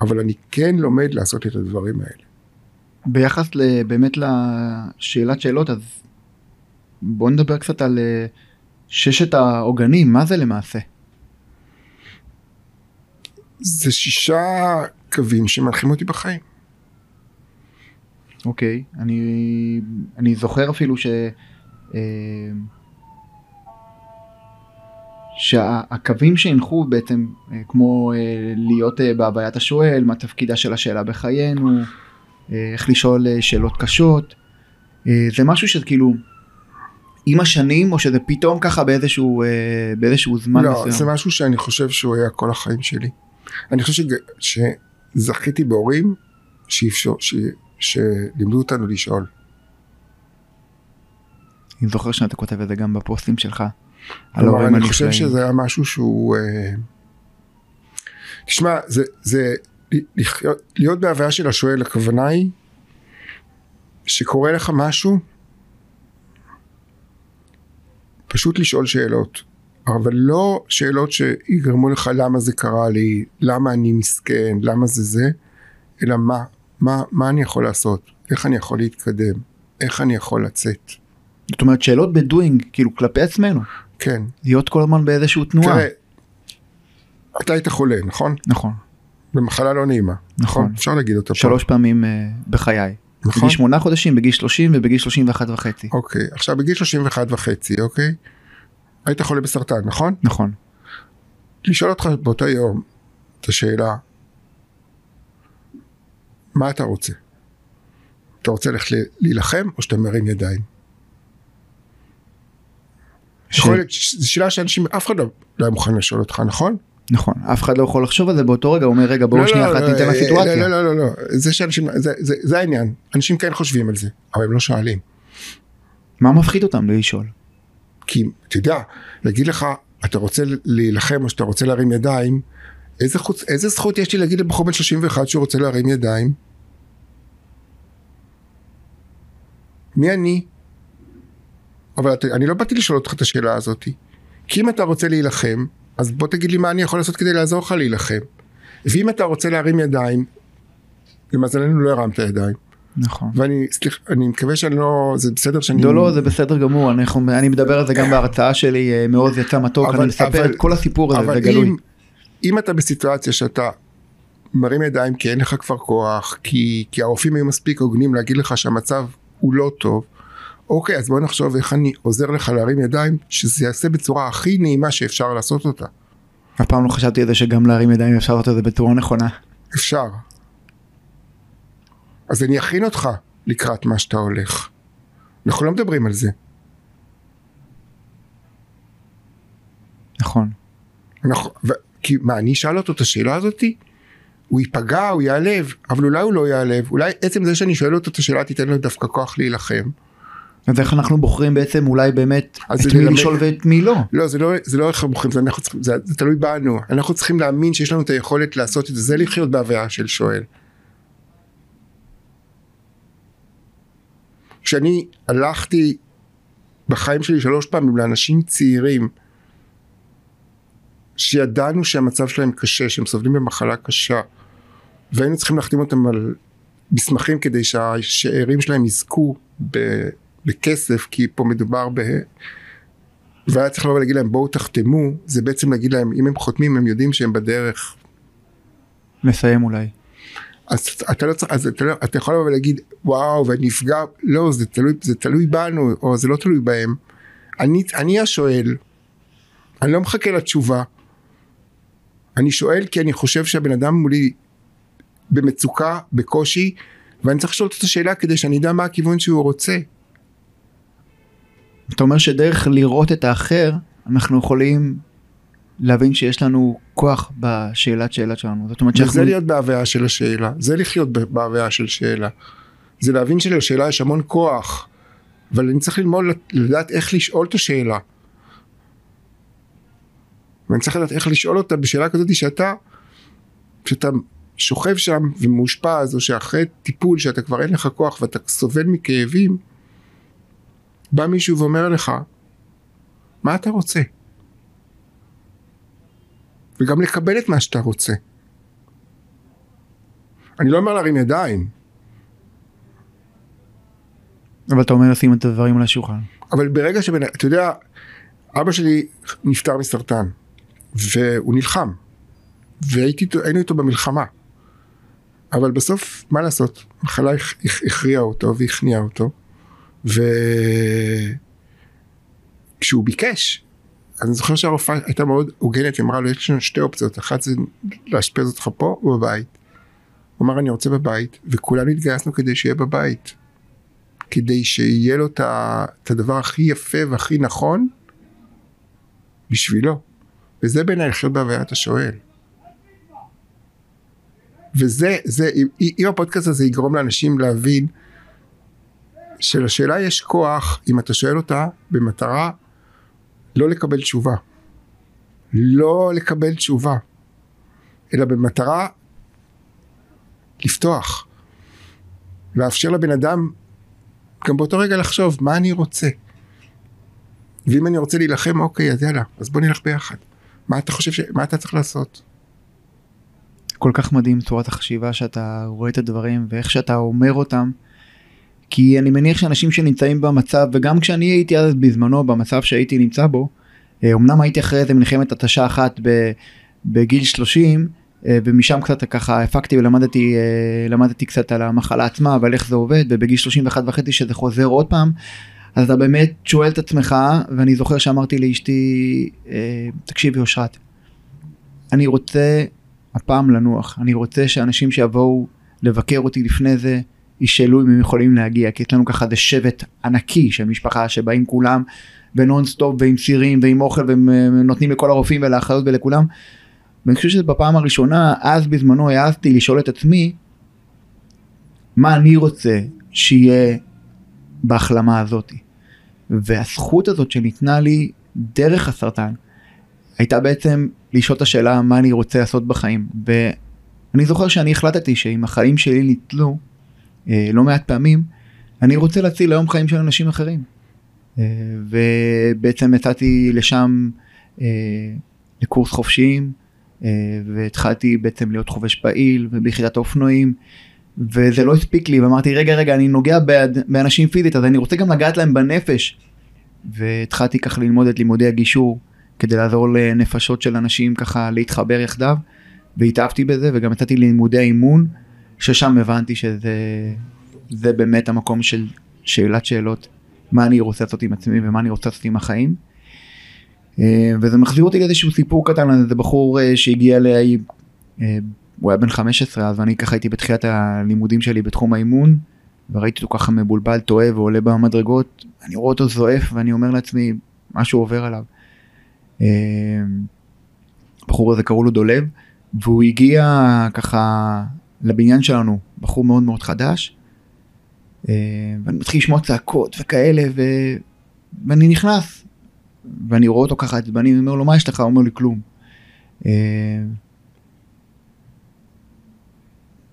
אבל אני כן לומד לעשות את הדברים האלה. ביחס באמת לשאלת שאלות אז בוא נדבר קצת על אה, ששת העוגנים מה זה למעשה. זה שישה קווים שמנחים אותי בחיים. אוקיי, אני, אני זוכר אפילו ש... אה, שהקווים שהנחו בעצם אה, כמו להיות בהוויית השואל, מה תפקידה של השאלה בחיינו, איך לשאול שאלות קשות, זה משהו שכאילו עם השנים או שזה פתאום ככה באיזשהו, באיזשהו זמן לא, מסוים? לא, זה משהו שאני חושב שהוא היה כל החיים שלי. אני חושב שג... שזכיתי בהורים שאפשר, ש... שלימדו אותנו לשאול. אני זוכר שאתה כותב את זה גם בפוסטים שלך. כלומר, אני חושב שזה היה משהו שהוא... אה... תשמע, זה, זה לחיות, להיות בהוויה של השואל, הכוונה היא שקורה לך משהו, פשוט לשאול שאלות. אבל לא שאלות שיגרמו לך למה זה קרה לי, למה אני מסכן, למה זה זה, אלא מה, מה, מה אני יכול לעשות, איך אני יכול להתקדם, איך אני יכול לצאת. זאת אומרת שאלות בדואינג, כאילו כלפי עצמנו. כן. להיות כל הזמן באיזשהו תנועה. תראה, אתה היית חולה, נכון? נכון. במחלה לא נעימה. נכון. נכון? אפשר להגיד אותה פה. שלוש פעמים uh, בחיי. נכון. בגיל שמונה חודשים, בגיל שלושים ובגיל שלושים ואחת וחצי. אוקיי, עכשיו בגיל שלושים ואחת וחצי, אוקיי? היית חולה בסרטן, נכון? נכון. לשאול אותך באותו יום את השאלה, מה אתה רוצה? אתה רוצה ללכת להילחם או שאתה מרים ידיים? ש... יכול להיות, זו שאלה שאנשים, אף אחד לא, לא היה מוכן לשאול אותך, נכון? נכון, אף אחד לא יכול לחשוב על זה באותו רגע, הוא אומר רגע בואו לא, שנייה לא, אחת לא, ניתן לסיטואציה. לא, לא, לא, לא, זה שאנשים, זה, זה, זה העניין, אנשים כן חושבים על זה, אבל הם לא שואלים. מה מפחיד אותם לשאול? כי אתה יודע, להגיד לך, אתה רוצה להילחם או שאתה רוצה להרים ידיים, איזה, חוץ, איזה זכות יש לי להגיד לבחור בן 31 שהוא רוצה להרים ידיים? מי אני? אבל אתה, אני לא באתי לשאול אותך את השאלה הזאת. כי אם אתה רוצה להילחם, אז בוא תגיד לי מה אני יכול לעשות כדי לעזור לך להילחם. ואם אתה רוצה להרים ידיים, למזלנו לא הרמת ידיים. נכון. ואני, סליחה, אני מקווה שאני לא, זה בסדר שאני... לא, לא, זה בסדר גמור, אני, אני מדבר על זה גם בהרצאה שלי, אה, מעוז יצא מתוק, אבל, אני מספר אבל, את כל הסיפור הזה, זה גלוי. אם, אם אתה בסיטואציה שאתה מרים ידיים כי אין לך כבר כוח, כי, כי הרופאים היו מספיק הוגנים להגיד לך שהמצב הוא לא טוב, אוקיי, אז בוא נחשוב איך אני עוזר לך להרים ידיים, שזה יעשה בצורה הכי נעימה שאפשר לעשות אותה. אף פעם לא חשבתי על זה שגם להרים ידיים אפשר לעשות את זה בצורה נכונה. אפשר. אז אני אכין אותך לקראת מה שאתה הולך. אנחנו לא מדברים על זה. נכון. אנחנו, ו, כי מה, אני אשאל אותו את השאלה הזאתי? הוא ייפגע, הוא ייעלב, אבל אולי הוא לא ייעלב, אולי עצם זה שאני שואל אותו את השאלה תיתן לו דווקא כוח להילחם. אז איך אנחנו בוחרים בעצם אולי באמת את מי לשאול ואת מי לא? לא, זה לא, זה לא איך אנחנו בוחרים, זה, אנחנו צריכים, זה, זה תלוי בנו. אנחנו צריכים להאמין שיש לנו את היכולת לעשות את זה, זה לחיות בהוויה של שואל. כשאני הלכתי בחיים שלי שלוש פעמים לאנשים צעירים, שידענו שהמצב שלהם קשה, שהם סובלים במחלה קשה, והיינו צריכים להחתים אותם על מסמכים כדי שהשאירים שלהם יזכו ב- בכסף, כי פה מדובר ב... והיה צריך לבוא ולהגיד להם בואו תחתמו, זה בעצם להגיד להם אם הם חותמים הם יודעים שהם בדרך. מסיים אולי. אז אתה לא צריך, אז אתה, לא, אתה יכול לבוא ולהגיד וואו ונפגע, לא זה תלוי, זה תלוי בנו או זה לא תלוי בהם. אני, אני השואל, אני לא מחכה לתשובה. אני שואל כי אני חושב שהבן אדם מולי במצוקה, בקושי, ואני צריך לשאול אותו את השאלה כדי שאני אדע מה הכיוון שהוא רוצה. אתה אומר שדרך לראות את האחר אנחנו יכולים להבין שיש לנו כוח בשאלת שאלה שלנו. זאת אומרת שאנחנו... וזה להיות בהוויה של השאלה, זה לחיות בהוויה של שאלה. זה להבין שלשאלה יש המון כוח, אבל אני צריך ללמוד לדעת איך לשאול את השאלה. ואני צריך לדעת איך לשאול אותה בשאלה כזאת שאתה, כשאתה שוכב שם ומאושפז, או שאחרי טיפול שאתה כבר אין לך כוח ואתה סובל מכאבים, בא מישהו ואומר לך, מה אתה רוצה? וגם לקבל את מה שאתה רוצה. אני לא אומר להרים ידיים, אבל אתה אומר לשים את הדברים על השולחן. אבל ברגע שבן... אתה יודע, אבא שלי נפטר מסרטן, והוא נלחם, והיינו איתו, במלחמה. אבל בסוף, מה לעשות? מחלה הכ- הכ- הכריעה אותו והכניעה אותו, וכשהוא ביקש, אני זוכר שהרופאה הייתה מאוד הוגנת, היא אמרה לו, יש לנו שתי אופציות, אחת זה לאשפז אותך פה או בבית. הוא אמר, אני רוצה בבית, וכולנו התגייסנו כדי שיהיה בבית. כדי שיהיה לו את הדבר הכי יפה והכי נכון בשבילו. וזה בעיניי לחיות בהוויית השואל. וזה, זה, אם הפודקאסט הזה יגרום לאנשים להבין שלשאלה יש כוח אם אתה שואל אותה במטרה לא לקבל תשובה. לא לקבל תשובה. אלא במטרה לפתוח. לאפשר לבן אדם גם באותו רגע לחשוב מה אני רוצה. ואם אני רוצה להילחם אוקיי אז יאללה אז בוא נלך ביחד. מה אתה חושב ש... מה אתה צריך לעשות? כל כך מדהים צורת החשיבה שאתה רואה את הדברים ואיך שאתה אומר אותם. כי אני מניח שאנשים שנמצאים במצב וגם כשאני הייתי אז בזמנו במצב שהייתי נמצא בו אה, אמנם הייתי אחרי איזה מלחמת התשה אחת בגיל 30 אה, ומשם קצת ככה הפקתי ולמדתי אה, למדתי קצת על המחלה עצמה ועל איך זה עובד ובגיל 31 וחצי שזה חוזר עוד פעם אז אתה באמת שואל את עצמך ואני זוכר שאמרתי לאשתי תקשיבי אושרת אני רוצה הפעם לנוח. אני רוצה שאנשים שיבואו לבקר אותי לפני זה ישאלו אם הם יכולים להגיע, כי יש לנו ככה איזה שבט ענקי של משפחה שבאים כולם ונונסטופ ועם סירים ועם אוכל והם אה, לכל הרופאים ולאחיות ולכולם. ואני חושב שזה בפעם הראשונה, אז בזמנו העזתי לשאול את עצמי, מה אני רוצה שיהיה בהחלמה הזאת. והזכות הזאת שניתנה לי דרך הסרטן, הייתה בעצם לשאול את השאלה מה אני רוצה לעשות בחיים. ואני זוכר שאני החלטתי שאם החיים שלי אה, לא מעט פעמים, אני רוצה להציל היום חיים של אנשים אחרים. אה, ובעצם יצאתי לשם אה, לקורס חופשיים, אה, והתחלתי בעצם להיות חובש פעיל וביחידת האופנועים. וזה לא הספיק לי ואמרתי רגע רגע אני נוגע באנשים פיזית אז אני רוצה גם לגעת להם בנפש. והתחלתי ככה ללמוד את לימודי הגישור כדי לעזור לנפשות של אנשים ככה להתחבר יחדיו והתאהבתי בזה וגם יצאתי ללימודי אימון ששם הבנתי שזה זה באמת המקום של שאלת שאלות מה אני רוצה לעשות עם עצמי ומה אני רוצה לעשות עם החיים. אה, וזה מחזיר אותי לאיזשהו סיפור קטן על איזה בחור אה, שהגיע אליי, אה, הוא היה בן 15 אז אני ככה הייתי בתחילת הלימודים שלי בתחום האימון וראיתי אותו ככה מבולבל טועה ועולה במדרגות אני רואה אותו זועף ואני אומר לעצמי משהו עובר עליו. הבחור הזה קראו לו דולב והוא הגיע ככה לבניין שלנו בחור מאוד מאוד חדש ואני מתחיל לשמוע צעקות וכאלה ו... ואני נכנס ואני רואה אותו ככה עצבני, אני אומר לו, מה יש לך? הוא אומר לי, כלום. אה,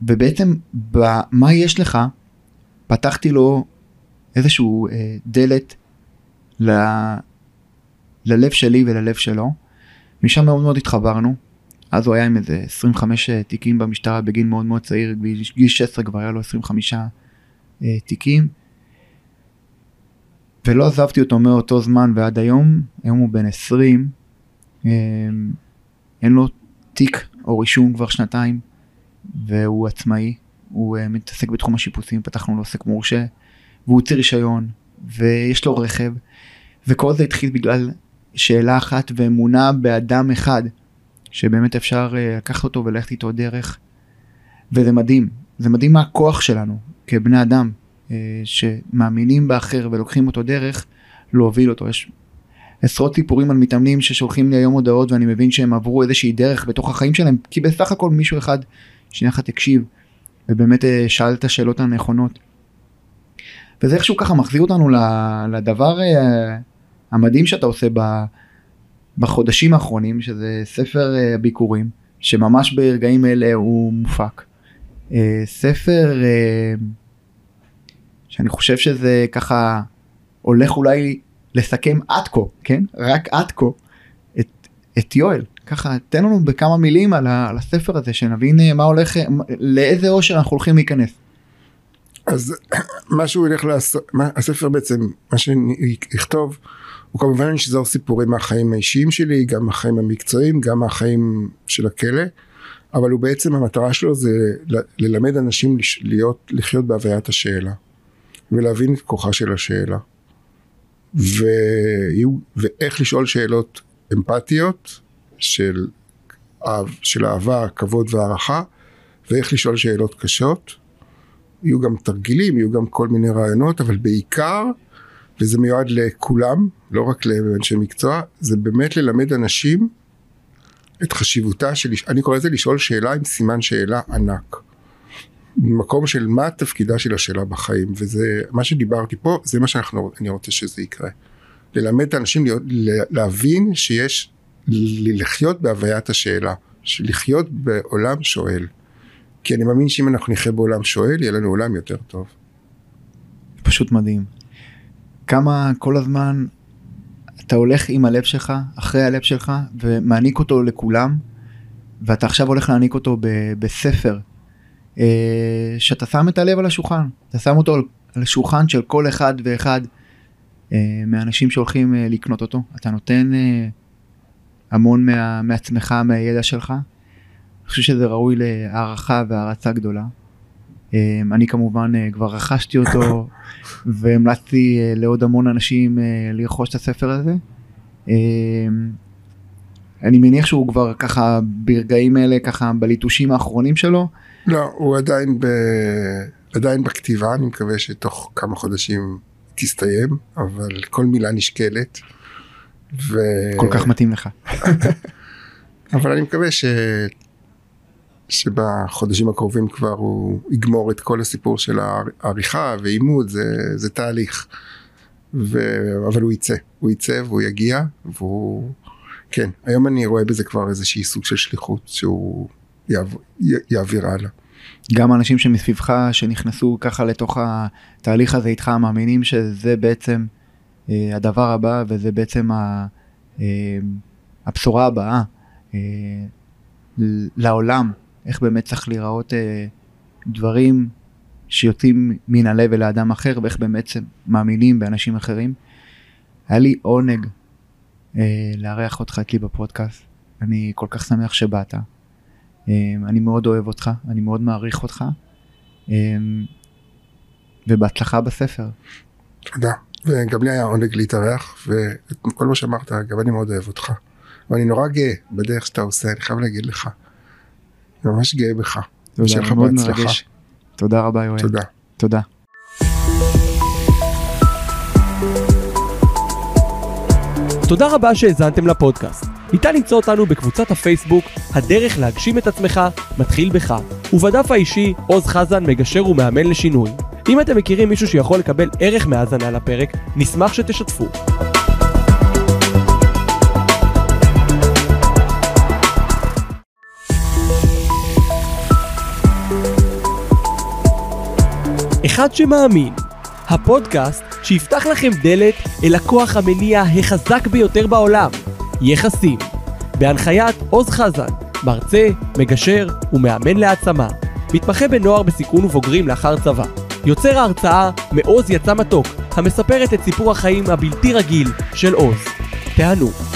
ובעצם, במה יש לך, פתחתי לו איזשהו אה, דלת ל... ללב שלי וללב שלו. משם מאוד מאוד התחברנו. אז הוא היה עם איזה 25 אה, תיקים במשטרה בגיל מאוד מאוד צעיר, בגיל 16 כבר היה לו 25 תיקים. ולא עזבתי אותו מאותו זמן ועד היום, היום הוא בן 20, אמ, אין לו תיק או רישום כבר שנתיים, והוא עצמאי, הוא אה, מתעסק בתחום השיפוצים, פתחנו לו עוסק מורשה, והוא הוציא רישיון, ויש לו רכב, וכל זה התחיל בגלל שאלה אחת ואמונה באדם אחד, שבאמת אפשר אה, לקחת אותו וללכת איתו דרך, וזה מדהים, זה מדהים מה הכוח שלנו כבני אדם, אה, שמאמינים באחר ולוקחים אותו דרך להוביל אותו. יש עשרות סיפורים על מתאמנים ששולחים לי היום הודעות ואני מבין שהם עברו איזושהי דרך בתוך החיים שלהם כי בסך הכל מישהו אחד שנייה אחת הקשיב ובאמת אה, שאל את השאלות הנכונות. וזה איכשהו ככה מחזיר אותנו לדבר המדהים שאתה עושה בחודשים האחרונים שזה ספר הביקורים שממש ברגעים אלה הוא מופק. ספר שאני חושב שזה ככה הולך אולי לסכם עד כה, כן? רק עד כה, את, את יואל. ככה תן לנו בכמה מילים על, ה, על הספר הזה שנבין אה, מה הולך, לאיזה אושר אנחנו הולכים להיכנס. אז מה שהוא ילך לעשות, הספר בעצם, מה שאני אכתוב, הוא כמובן ישזור סיפורים מהחיים האישיים שלי, גם מהחיים המקצועיים, גם מהחיים של הכלא, אבל הוא בעצם המטרה שלו זה ללמד אנשים להיות, לחיות בהוויית השאלה. ולהבין את כוחה של השאלה. ו... ואיך לשאול שאלות אמפתיות של, של אהבה, כבוד והערכה, ואיך לשאול שאלות קשות. יהיו גם תרגילים, יהיו גם כל מיני רעיונות, אבל בעיקר, וזה מיועד לכולם, לא רק לאנשי מקצוע, זה באמת ללמד אנשים את חשיבותה של, אני קורא לזה לשאול שאלה עם סימן שאלה ענק. ממקום של מה תפקידה של השאלה בחיים וזה מה שדיברתי פה זה מה שאני רוצה שזה יקרה. ללמד את האנשים להיות, להבין שיש לחיות בהוויית השאלה, לחיות בעולם שואל. כי אני מאמין שאם אנחנו נחיה בעולם שואל יהיה לנו עולם יותר טוב. פשוט מדהים. כמה כל הזמן אתה הולך עם הלב שלך, אחרי הלב שלך, ומעניק אותו לכולם, ואתה עכשיו הולך להעניק אותו בספר אה, שאתה שם את הלב על השולחן, אתה שם אותו על השולחן של כל אחד ואחד אה, מהאנשים שהולכים אה, לקנות אותו, אתה נותן המון מה, מעצמך, מהידע שלך. אני חושב שזה ראוי להערכה והערצה גדולה. אני כמובן כבר רכשתי אותו והמלצתי לעוד המון אנשים לרכוש את הספר הזה. אני מניח שהוא כבר ככה ברגעים אלה ככה בליטושים האחרונים שלו. לא, הוא עדיין, ב... עדיין בכתיבה, אני מקווה שתוך כמה חודשים תסתיים, אבל כל מילה נשקלת. ו... כל כך מתאים לך. אבל אני מקווה ש... שבחודשים הקרובים כבר הוא יגמור את כל הסיפור של העריכה ועימוד, זה, זה תהליך. ו... אבל הוא יצא, הוא יצא והוא יגיע, והוא... כן, היום אני רואה בזה כבר איזושהי סוג של שליחות שהוא יעביר הלאה. גם אנשים שמסביבך שנכנסו ככה לתוך התהליך הזה איתך מאמינים שזה בעצם אה, הדבר הבא וזה בעצם ה, אה, הבשורה הבאה אה, לעולם, איך באמת צריך להיראות אה, דברים שיוצאים מן הלב אל האדם אחר ואיך באמת מאמינים באנשים אחרים. היה לי עונג אה, לארח אותך אצלי בפודקאסט, אני כל כך שמח שבאת. אני מאוד אוהב אותך, אני מאוד מעריך אותך, ובהצלחה בספר. תודה. וגם לי היה עונג להתארח, וכל מה שאמרת, גם אני מאוד אוהב אותך. ואני נורא גאה בדרך שאתה עושה, אני חייב להגיד לך. ממש גאה בך. תודה, לך בהצלחה. תודה רבה יואל. תודה. תודה. תודה רבה שהאזנתם לפודקאסט. ניתן למצוא אותנו בקבוצת הפייסבוק "הדרך להגשים את עצמך מתחיל בך", ובדף האישי עוז חזן מגשר ומאמן לשינוי. אם אתם מכירים מישהו שיכול לקבל ערך מהאזנה לפרק, נשמח שתשתפו. אחד שמאמין, הפודקאסט שיפתח לכם דלת אל הכוח המניע החזק ביותר בעולם, יחסים. בהנחיית עוז חזן, מרצה, מגשר ומאמן להעצמה. מתמחה בנוער בסיכון ובוגרים לאחר צבא. יוצר ההרצאה מעוז יצא מתוק, המספרת את סיפור החיים הבלתי רגיל של עוז. תענו.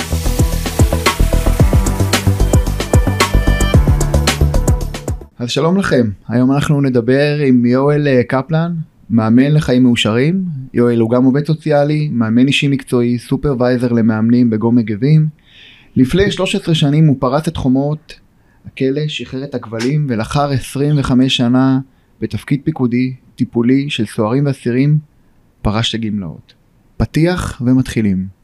אז שלום לכם, היום אנחנו נדבר עם יואל אה, קפלן, מאמן לחיים מאושרים. יואל הוא גם עובד סוציאלי, מאמן אישי מקצועי, סופרוויזר למאמנים בגו מגבים. לפני 13 שנים הוא פרץ את חומות הכלא, שחרר את הכבלים, ולאחר 25 שנה בתפקיד פיקודי, טיפולי של סוהרים ואסירים, פרש לגמלאות. פתיח ומתחילים.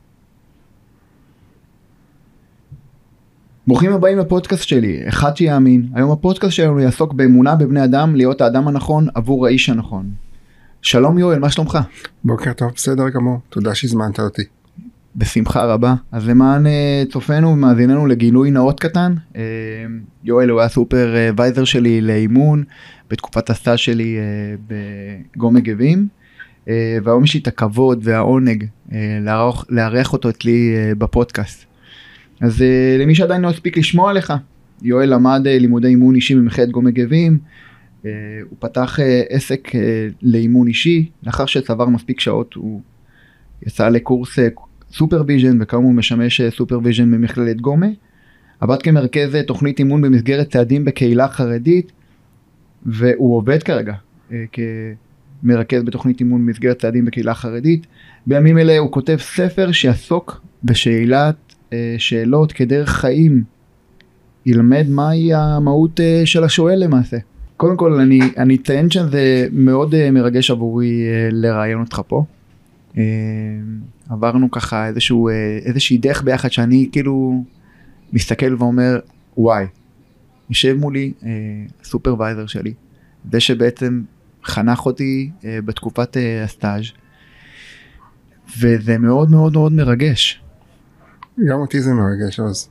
ברוכים הבאים לפודקאסט שלי, אחד שיאמין. היום הפודקאסט שלנו יעסוק באמונה בבני אדם להיות האדם הנכון עבור האיש הנכון. שלום יואל, מה שלומך? בוקר טוב, בסדר גמור, תודה שהזמנת אותי. בשמחה רבה. אז למען uh, צופינו ומאזיננו לגילוי נאות קטן, uh, יואל הוא היה סופרוויזר שלי לאימון בתקופת הסטאז' שלי uh, בגו מגבים, והיום יש לי את הכבוד והעונג לארח, אותו אצלי בפודקאסט. אז אה, למי שעדיין לא הספיק לשמוע עליך, יואל למד אה, לימודי אימון אישי במכללת גומא גבים, אה, הוא פתח עסק לאימון אישי, לאחר שצבר מספיק שעות הוא יצא לקורס supervision וכאמור הוא משמש supervision במכללת גומא. עבד כמרכז תוכנית אימון במסגרת צעדים בקהילה חרדית והוא עובד כרגע אה, כמרכז בתוכנית אימון במסגרת צעדים בקהילה חרדית. בימים אלה הוא כותב ספר שיעסוק בשאלת אה, שאלות כדרך חיים. ילמד מהי המהות אה, של השואל למעשה. קודם כל אני, אני אציין שזה מאוד מרגש עבורי לראיין אותך פה. עברנו ככה איזשהו, אה, איזושהי דרך ביחד שאני כאילו מסתכל ואומר וואי, יושב מולי אה, הסופרוויזר שלי, זה שבעצם חנך אותי אה, בתקופת אה, הסטאז' וזה מאוד מאוד מאוד מרגש. גם אותי זה מרגש אז.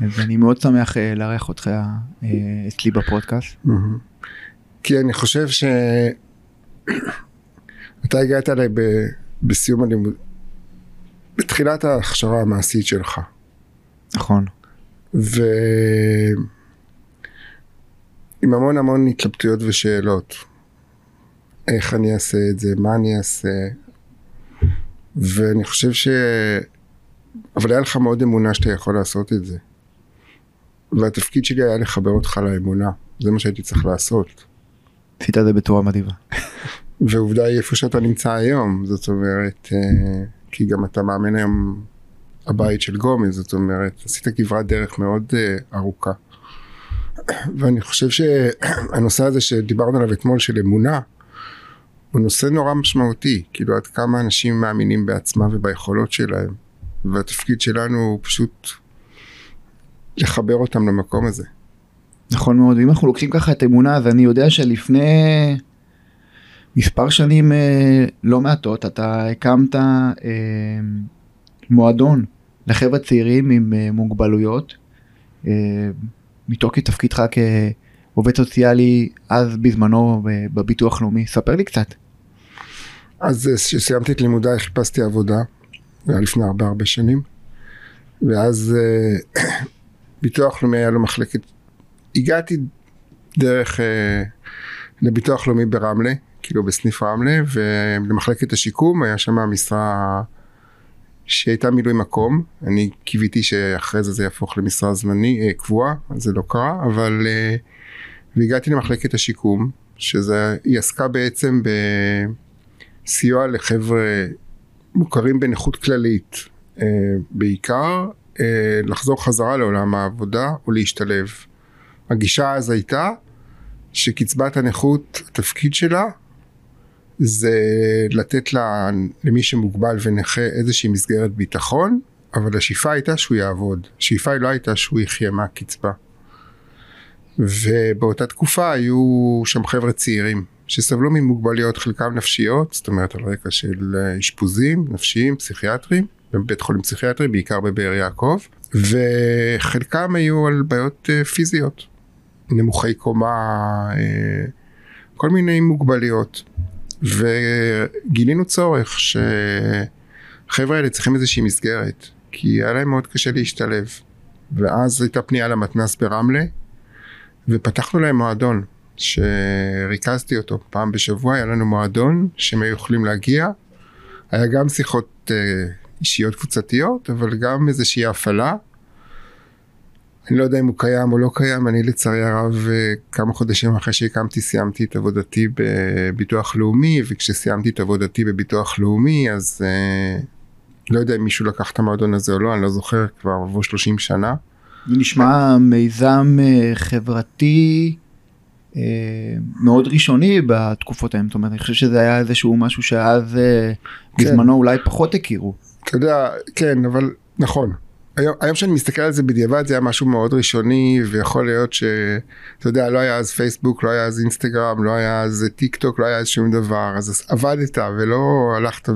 אז אני מאוד שמח אה, לארח אותך אה, אצלי בפודקאסט. כי אני חושב ש... אתה הגעת אליי ב... בסיום הלימוד, בתחילת ההכשרה המעשית שלך. נכון. ועם המון המון התלבטויות ושאלות. איך אני אעשה את זה, מה אני אעשה. ואני חושב ש... אבל היה לך מאוד אמונה שאתה יכול לעשות את זה. והתפקיד שלי היה לחבר אותך לאמונה. זה מה שהייתי צריך לעשות. עשית את זה בצורה מדהימה. ועובדה היא איפה שאתה נמצא היום, זאת אומרת, אה, כי גם אתה מאמן היום הבית של גומי, זאת אומרת, עשית כברת דרך מאוד אה, ארוכה. ואני חושב שהנושא הזה שדיברנו עליו אתמול של אמונה, הוא נושא נורא משמעותי, כאילו עד כמה אנשים מאמינים בעצמם וביכולות שלהם, והתפקיד שלנו הוא פשוט לחבר אותם למקום הזה. נכון מאוד, אם אנחנו לוקחים ככה את אמונה, אז אני יודע שלפני מספר שנים אה, לא מעטות אתה הקמת אה, מועדון לחבר'ה צעירים עם אה, מוגבלויות אה, מתוקף תפקידך כעובד סוציאלי אז בזמנו בביטוח לאומי ספר לי קצת. אז כשסיימתי את לימודיי חיפשתי עבודה זה היה לפני הרבה הרבה שנים. ואז אה, ביטוח לאומי היה לו מחלקת. הגעתי דרך אה, לביטוח לאומי ברמלה כאילו בסניף רמלה ולמחלקת השיקום היה שם משרה שהייתה מילוי מקום, אני קיוויתי שאחרי זה זה יהפוך למשרה זמני, אה, קבועה, זה לא קרה, אבל... והגעתי למחלקת השיקום, שזה, היא עסקה בעצם בסיוע לחבר'ה מוכרים בנכות כללית, אה, בעיקר אה, לחזור חזרה לעולם העבודה ולהשתלב. הגישה אז הייתה שקצבת הנכות, התפקיד שלה זה לתת לה, למי שמוגבל ונכה איזושהי מסגרת ביטחון, אבל השאיפה הייתה שהוא יעבוד. השאיפה היא לא הייתה שהוא יחיה מהקצבה. ובאותה תקופה היו שם חבר'ה צעירים שסבלו ממוגבלויות חלקם נפשיות, זאת אומרת על רקע של אשפוזים נפשיים, פסיכיאטריים, בבית חולים פסיכיאטרי, בעיקר בבאר יעקב, וחלקם היו על בעיות אה, פיזיות, נמוכי קומה, אה, כל מיני מוגבלויות. וגילינו צורך שחבר'ה האלה צריכים איזושהי מסגרת, כי היה להם מאוד קשה להשתלב. ואז הייתה פנייה למתנ"ס ברמלה, ופתחנו להם מועדון, שריכזתי אותו פעם בשבוע, היה לנו מועדון שהם היו יכולים להגיע. היה גם שיחות אה, אישיות קבוצתיות, אבל גם איזושהי הפעלה. אני לא יודע אם הוא קיים או לא קיים, אני לצערי הרב אה, כמה חודשים אחרי שהקמתי סיימתי את עבודתי בביטוח לאומי, וכשסיימתי את עבודתי בביטוח לאומי אז אה, לא יודע אם מישהו לקח את המועדון הזה או לא, אני לא זוכר, כבר עברו 30 שנה. נשמע מיזם אה, חברתי מאוד ראשוני בתקופות ההם, זאת אומרת, אני חושב שזה היה איזשהו משהו שאז אה, כן. בזמנו אולי פחות הכירו. אתה יודע, כן, אבל נכון. היום, היום שאני מסתכל על זה בדיעבד זה היה משהו מאוד ראשוני ויכול להיות שאתה יודע לא היה אז פייסבוק לא היה אז אינסטגרם לא היה אז טיק טוק לא היה אז שום דבר אז עבדת ולא הלכת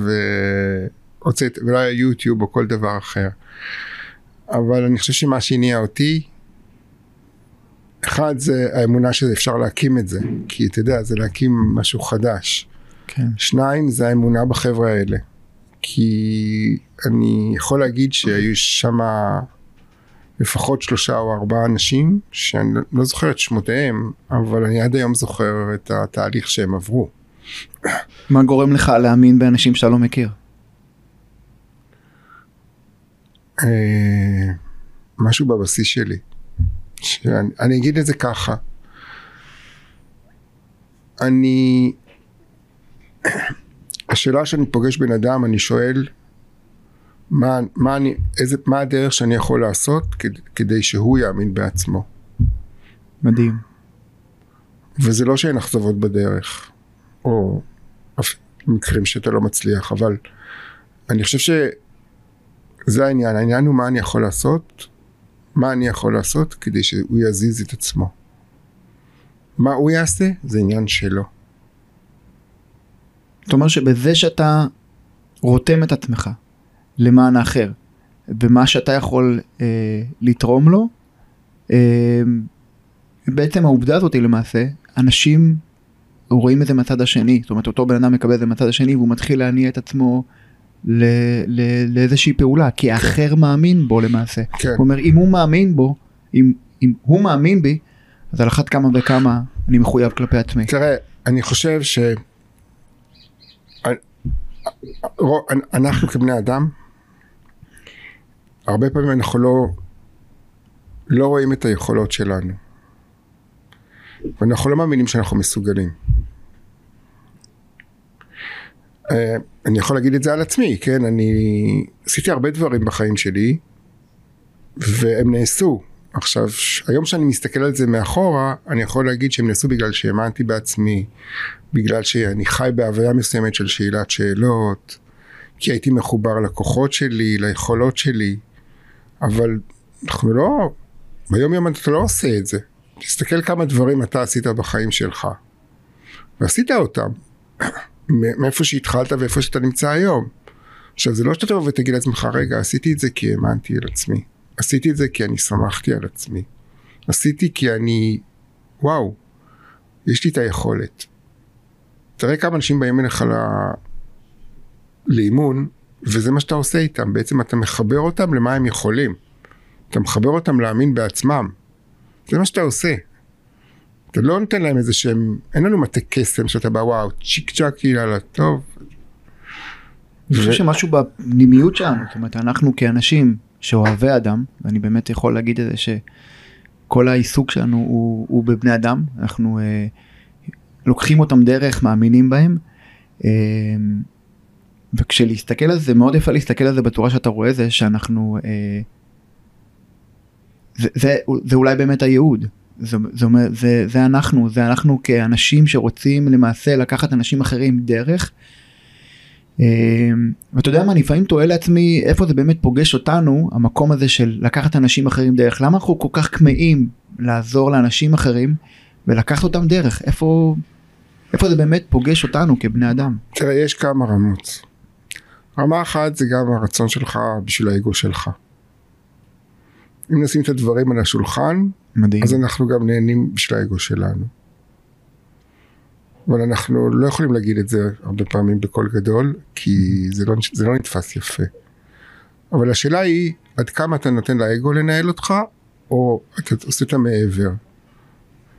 והוצאת ולא היה יוטיוב או כל דבר אחר. אבל אני חושב שמה שהניע אותי אחד זה האמונה שאפשר להקים את זה כי אתה יודע זה להקים משהו חדש. כן. שניים זה האמונה בחבר'ה האלה. כי אני יכול להגיד שהיו שם לפחות שלושה או ארבעה אנשים שאני לא זוכר את שמותיהם, אבל אני עד היום זוכר את התהליך שהם עברו. מה גורם לך להאמין באנשים שאתה לא מכיר? אה, משהו בבסיס שלי. שאני, אני אגיד את זה ככה. אני... השאלה שאני פוגש בן אדם, אני שואל מה, מה, אני, איזה, מה הדרך שאני יכול לעשות כדי, כדי שהוא יאמין בעצמו. מדהים. וזה לא שאין אכזבות בדרך, או אף מקרים שאתה לא מצליח, אבל אני חושב שזה העניין, העניין הוא מה אני יכול לעשות, מה אני יכול לעשות כדי שהוא יזיז את עצמו. מה הוא יעשה זה עניין שלו. זאת אומרת שבזה שאתה רותם את עצמך למען האחר, ומה שאתה יכול אה, לתרום לו, אה, בעצם העובדה הזאת היא למעשה, אנשים רואים את זה מהצד השני, זאת אומרת אותו בן אדם מקבל את זה מהצד השני והוא מתחיל להניע את עצמו ל, ל, לאיזושהי פעולה, כי האחר מאמין בו למעשה. כן. הוא אומר אם הוא מאמין בו, אם, אם הוא מאמין בי, אז על אחת כמה וכמה אני מחויב כלפי עצמי. תראה, אני חושב ש... אנחנו כבני אדם, הרבה פעמים אנחנו לא, לא רואים את היכולות שלנו. ואנחנו לא מאמינים שאנחנו מסוגלים. אה, אני יכול להגיד את זה על עצמי, כן? אני עשיתי הרבה דברים בחיים שלי, והם נעשו. עכשיו, היום שאני מסתכל על זה מאחורה, אני יכול להגיד שהם נעשו בגלל שהאמנתי בעצמי, בגלל שאני חי בהוויה מסוימת של שאלת שאלות, כי הייתי מחובר לכוחות שלי, ליכולות שלי, אבל אנחנו לא, ביום יום אתה לא עושה את זה. תסתכל כמה דברים אתה עשית בחיים שלך, ועשית אותם, מאיפה שהתחלת ואיפה שאתה נמצא היום. עכשיו זה לא שאתה תבוא ותגיד לעצמך, רגע, עשיתי את זה כי האמנתי על עצמי. עשיתי את זה כי אני שמחתי על עצמי. עשיתי כי אני, וואו, יש לי את היכולת. תראה כמה אנשים באים אליך ל... לאימון, וזה מה שאתה עושה איתם. בעצם אתה מחבר אותם למה הם יכולים. אתה מחבר אותם להאמין בעצמם. זה מה שאתה עושה. אתה לא נותן להם איזה שהם, אין לנו מטה קסם שאתה בא וואו, צ'יק צ'אק יאללה, טוב. אני חושב שמשהו בפנימיות שלנו, זאת אומרת, אנחנו כאנשים שאוהבי אדם, ואני באמת יכול להגיד את זה שכל העיסוק שלנו הוא, הוא בבני אדם, אנחנו אה, לוקחים אותם דרך, מאמינים בהם. אה, וכשלהסתכל על זה, מאוד יפה להסתכל על זה בצורה שאתה רואה זה שאנחנו, אה, זה, זה, זה אולי באמת הייעוד. זה, זה, זה, זה אנחנו, זה אנחנו כאנשים שרוצים למעשה לקחת אנשים אחרים דרך. אה, ואתה יודע מה, אני לפעמים תוהה לעצמי איפה זה באמת פוגש אותנו, המקום הזה של לקחת אנשים אחרים דרך. למה אנחנו כל כך כמהים לעזור לאנשים אחרים ולקחת אותם דרך? איפה, איפה זה באמת פוגש אותנו כבני אדם? תראה, יש כמה רמות. רמה אחת זה גם הרצון שלך בשביל האגו שלך. אם נשים את הדברים על השולחן, מדהים. אז אנחנו גם נהנים בשביל האגו שלנו. אבל אנחנו לא יכולים להגיד את זה הרבה פעמים בקול גדול, כי זה לא, זה לא נתפס יפה. אבל השאלה היא, עד כמה אתה נותן לאגו לנהל אותך, או אתה עושה את המעבר.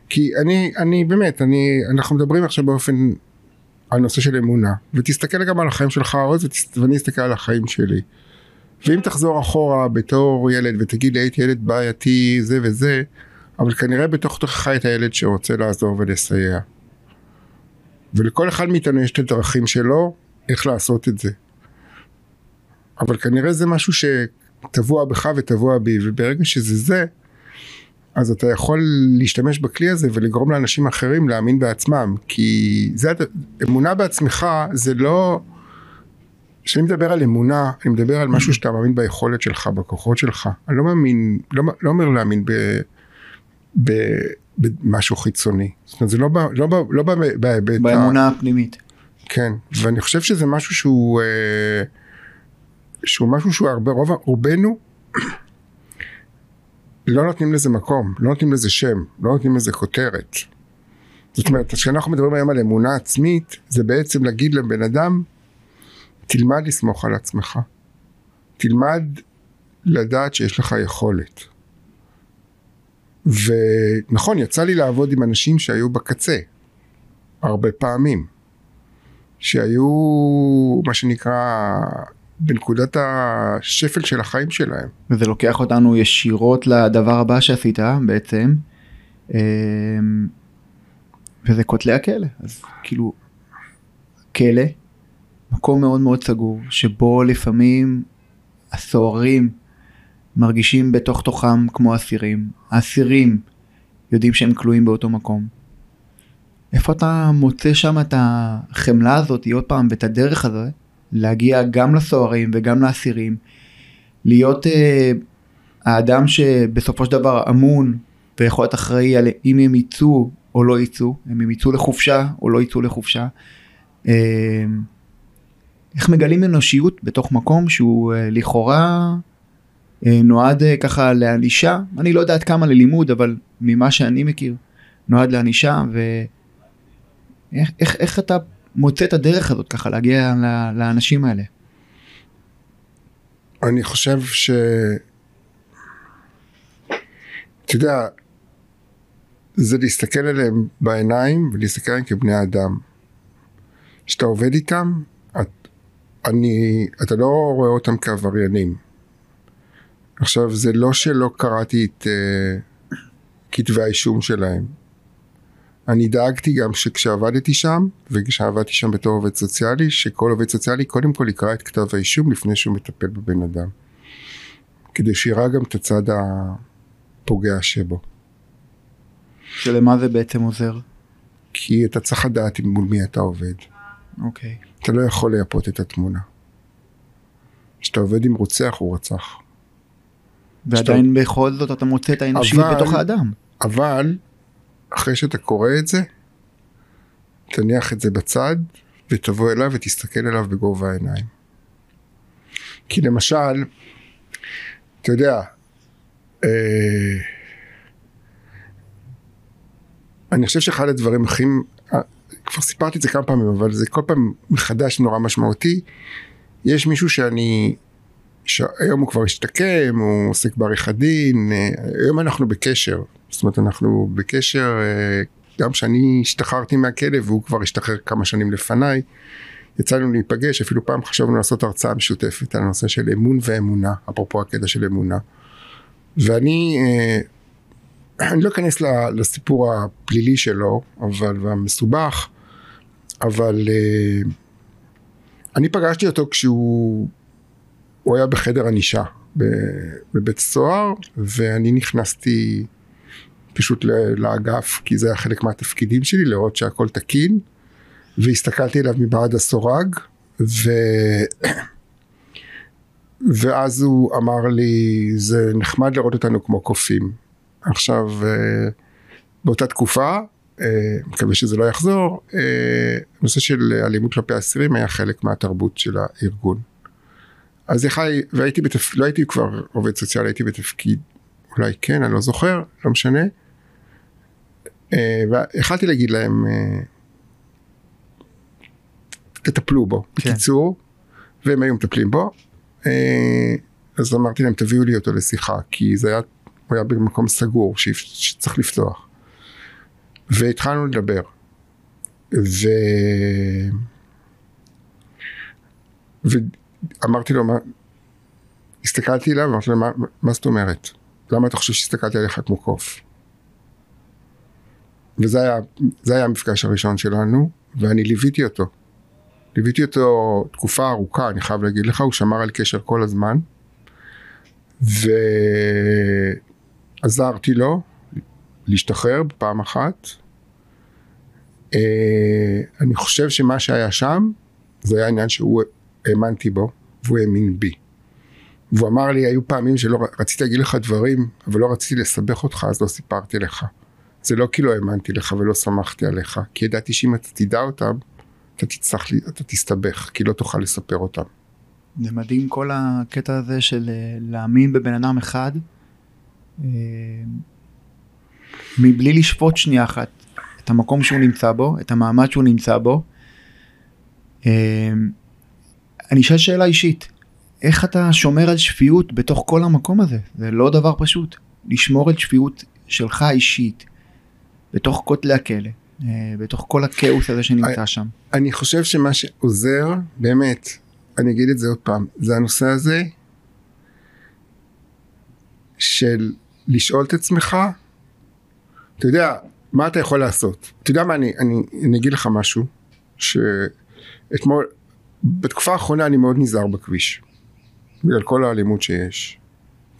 כי אני, אני באמת, אני, אנחנו מדברים עכשיו באופן, על נושא של אמונה, ותסתכל גם על החיים שלך עוז, ותס- ואני אסתכל על החיים שלי. ואם תחזור אחורה בתור ילד ותגיד לי הייתי ילד בעייתי זה וזה, אבל כנראה בתוך תוכך את הילד שרוצה לעזור ולסייע. ולכל אחד מאיתנו יש את הדרכים שלו איך לעשות את זה. אבל כנראה זה משהו שטבוע בך וטבוע בי, וברגע שזה זה, אז אתה יכול להשתמש בכלי הזה ולגרום לאנשים אחרים להאמין בעצמם, כי זה, אמונה בעצמך זה לא... כשאני מדבר על אמונה, אני מדבר על משהו שאתה מאמין ביכולת שלך, בכוחות שלך. אני לא מאמין, לא, לא אומר להאמין ב, במשהו חיצוני. זאת אומרת, זה לא, לא, לא ב, בהיבט... ה- באמונה הפנימית. כן, ואני חושב שזה משהו שהוא, אה, שהוא משהו שהוא הרבה, רוב, רובנו לא נותנים לזה מקום, לא נותנים לזה שם, לא נותנים לזה כותרת. זאת אומרת, כשאנחנו מדברים היום על אמונה עצמית, זה בעצם להגיד לבן אדם, תלמד לסמוך על עצמך. תלמד לדעת שיש לך יכולת. ונכון, יצא לי לעבוד עם אנשים שהיו בקצה, הרבה פעמים. שהיו מה שנקרא בנקודת השפל של החיים שלהם. וזה לוקח אותנו ישירות לדבר הבא שעשית בעצם, אמ, וזה כותלי הכלא. אז כאילו, כלא, מקום מאוד מאוד סגור, שבו לפעמים הסוהרים מרגישים בתוך תוכם כמו אסירים. האסירים יודעים שהם כלואים באותו מקום. איפה אתה מוצא שם את החמלה הזאת, עוד פעם, ואת הדרך הזאת, להגיע גם לסוהרים וגם לאסירים, להיות אה, האדם שבסופו של דבר אמון ויכול להיות אחראי על אם הם יצאו או לא יצאו, אם הם יצאו לחופשה או לא יצאו לחופשה. אה, איך מגלים אנושיות בתוך מקום שהוא אה, לכאורה נועד אה, ככה לענישה, אני לא יודע עד כמה ללימוד, אבל ממה שאני מכיר, נועד לענישה, ואיך איך, איך אתה מוצא את הדרך הזאת ככה להגיע לאנשים האלה? אני חושב ש... אתה יודע, זה להסתכל עליהם בעיניים ולהסתכל עליהם כבני אדם. כשאתה עובד איתם, את, אני, אתה לא רואה אותם כעבריינים. עכשיו, זה לא שלא קראתי את uh, כתבי האישום שלהם. אני דאגתי גם שכשעבדתי שם, וכשעבדתי שם בתור עובד סוציאלי, שכל עובד סוציאלי קודם כל יקרא את כתב האישום לפני שהוא מטפל בבן אדם. כדי שיראה גם את הצד הפוגע שבו. שלמה זה בעצם עוזר? כי אתה צריך לדעת מול מי אתה עובד. אוקיי. אתה לא יכול לייפות את התמונה. כשאתה עובד עם רוצח, הוא רצח. ועדיין בכל זאת אתה מוצא את האנושיות אבל- בתוך האדם. אבל, אחרי שאתה קורא את זה, תניח את זה בצד, ותבוא אליו ותסתכל אליו בגובה העיניים. כי למשל, אתה יודע, אה, אני חושב שאחד הדברים הכי, אה, כבר סיפרתי את זה כמה פעמים, אבל זה כל פעם מחדש נורא משמעותי. יש מישהו שאני, שהיום הוא כבר השתקם, הוא עוסק בעריכת דין, אה, היום אנחנו בקשר. זאת אומרת, אנחנו בקשר, אה, גם כשאני השתחררתי מהכלא והוא כבר השתחרר כמה שנים לפניי, יצא לנו להיפגש, אפילו פעם חשבנו לעשות הרצאה משותפת על הנושא של אמון ואמונה, אפרופו הקטע של אמונה. ואני, אה, אני לא אכנס לסיפור הפלילי שלו, אבל, והמסובך, אבל אני פגשתי אותו כשהוא הוא היה בחדר ענישה בבית סוהר, ואני נכנסתי פשוט לאגף, כי זה היה חלק מהתפקידים שלי, לראות שהכל תקין, והסתכלתי עליו מבעד הסורג, ו... ואז הוא אמר לי, זה נחמד לראות אותנו כמו קופים. עכשיו, אה, באותה תקופה, אה, מקווה שזה לא יחזור, אה, נושא של אלימות כלפי אסירים היה חלק מהתרבות של הארגון. אז יחי, והייתי בתפקיד, לא הייתי כבר עובד סוציאלי, הייתי בתפקיד, אולי כן, אני לא זוכר, לא משנה. ויכלתי להגיד להם, תטפלו בו, כן. בקיצור, והם היו מטפלים בו. אז אמרתי להם, תביאו לי אותו לשיחה, כי זה היה, הוא היה במקום סגור, שצריך לפתוח. והתחלנו לדבר. ו... ואמרתי לו, מה... הסתכלתי עליו ואמרתי לו, מה, מה זאת אומרת? למה אתה חושב שהסתכלתי עליך כמו קוף? וזה היה, היה המפגש הראשון שלנו, ואני ליוויתי אותו. ליוויתי אותו תקופה ארוכה, אני חייב להגיד לך, הוא שמר על קשר כל הזמן, ועזרתי לו, להשתחרר בפעם אחת. אה, אני חושב שמה שהיה שם זה היה עניין שהוא האמנתי בו והוא האמין בי. והוא אמר לי היו פעמים שלא רציתי להגיד לך דברים אבל לא רציתי לסבך אותך אז לא סיפרתי לך. זה לא כי לא האמנתי לך ולא שמחתי עליך כי ידעתי שאם אתה תדע אותם אתה תצטרך, אתה תסתבך כי לא תוכל לספר אותם. זה מדהים כל הקטע הזה של אה, להאמין בבן אדם אחד אה, מבלי לשפוט שנייה אחת את המקום שהוא נמצא בו, את המעמד שהוא נמצא בו. אני אשאל שאלה אישית, איך אתה שומר על שפיות בתוך כל המקום הזה? זה לא דבר פשוט. לשמור על שפיות שלך אישית, בתוך כותלי הכלא, אה, בתוך כל הכאוס הזה שנמצא שם. אני חושב שמה שעוזר, באמת, אני אגיד את זה עוד פעם, זה הנושא הזה של לשאול את עצמך אתה יודע, מה אתה יכול לעשות? אתה יודע מה, אני, אני, אני אגיד לך משהו, שאתמול, בתקופה האחרונה אני מאוד נזהר בכביש, בגלל כל האלימות שיש.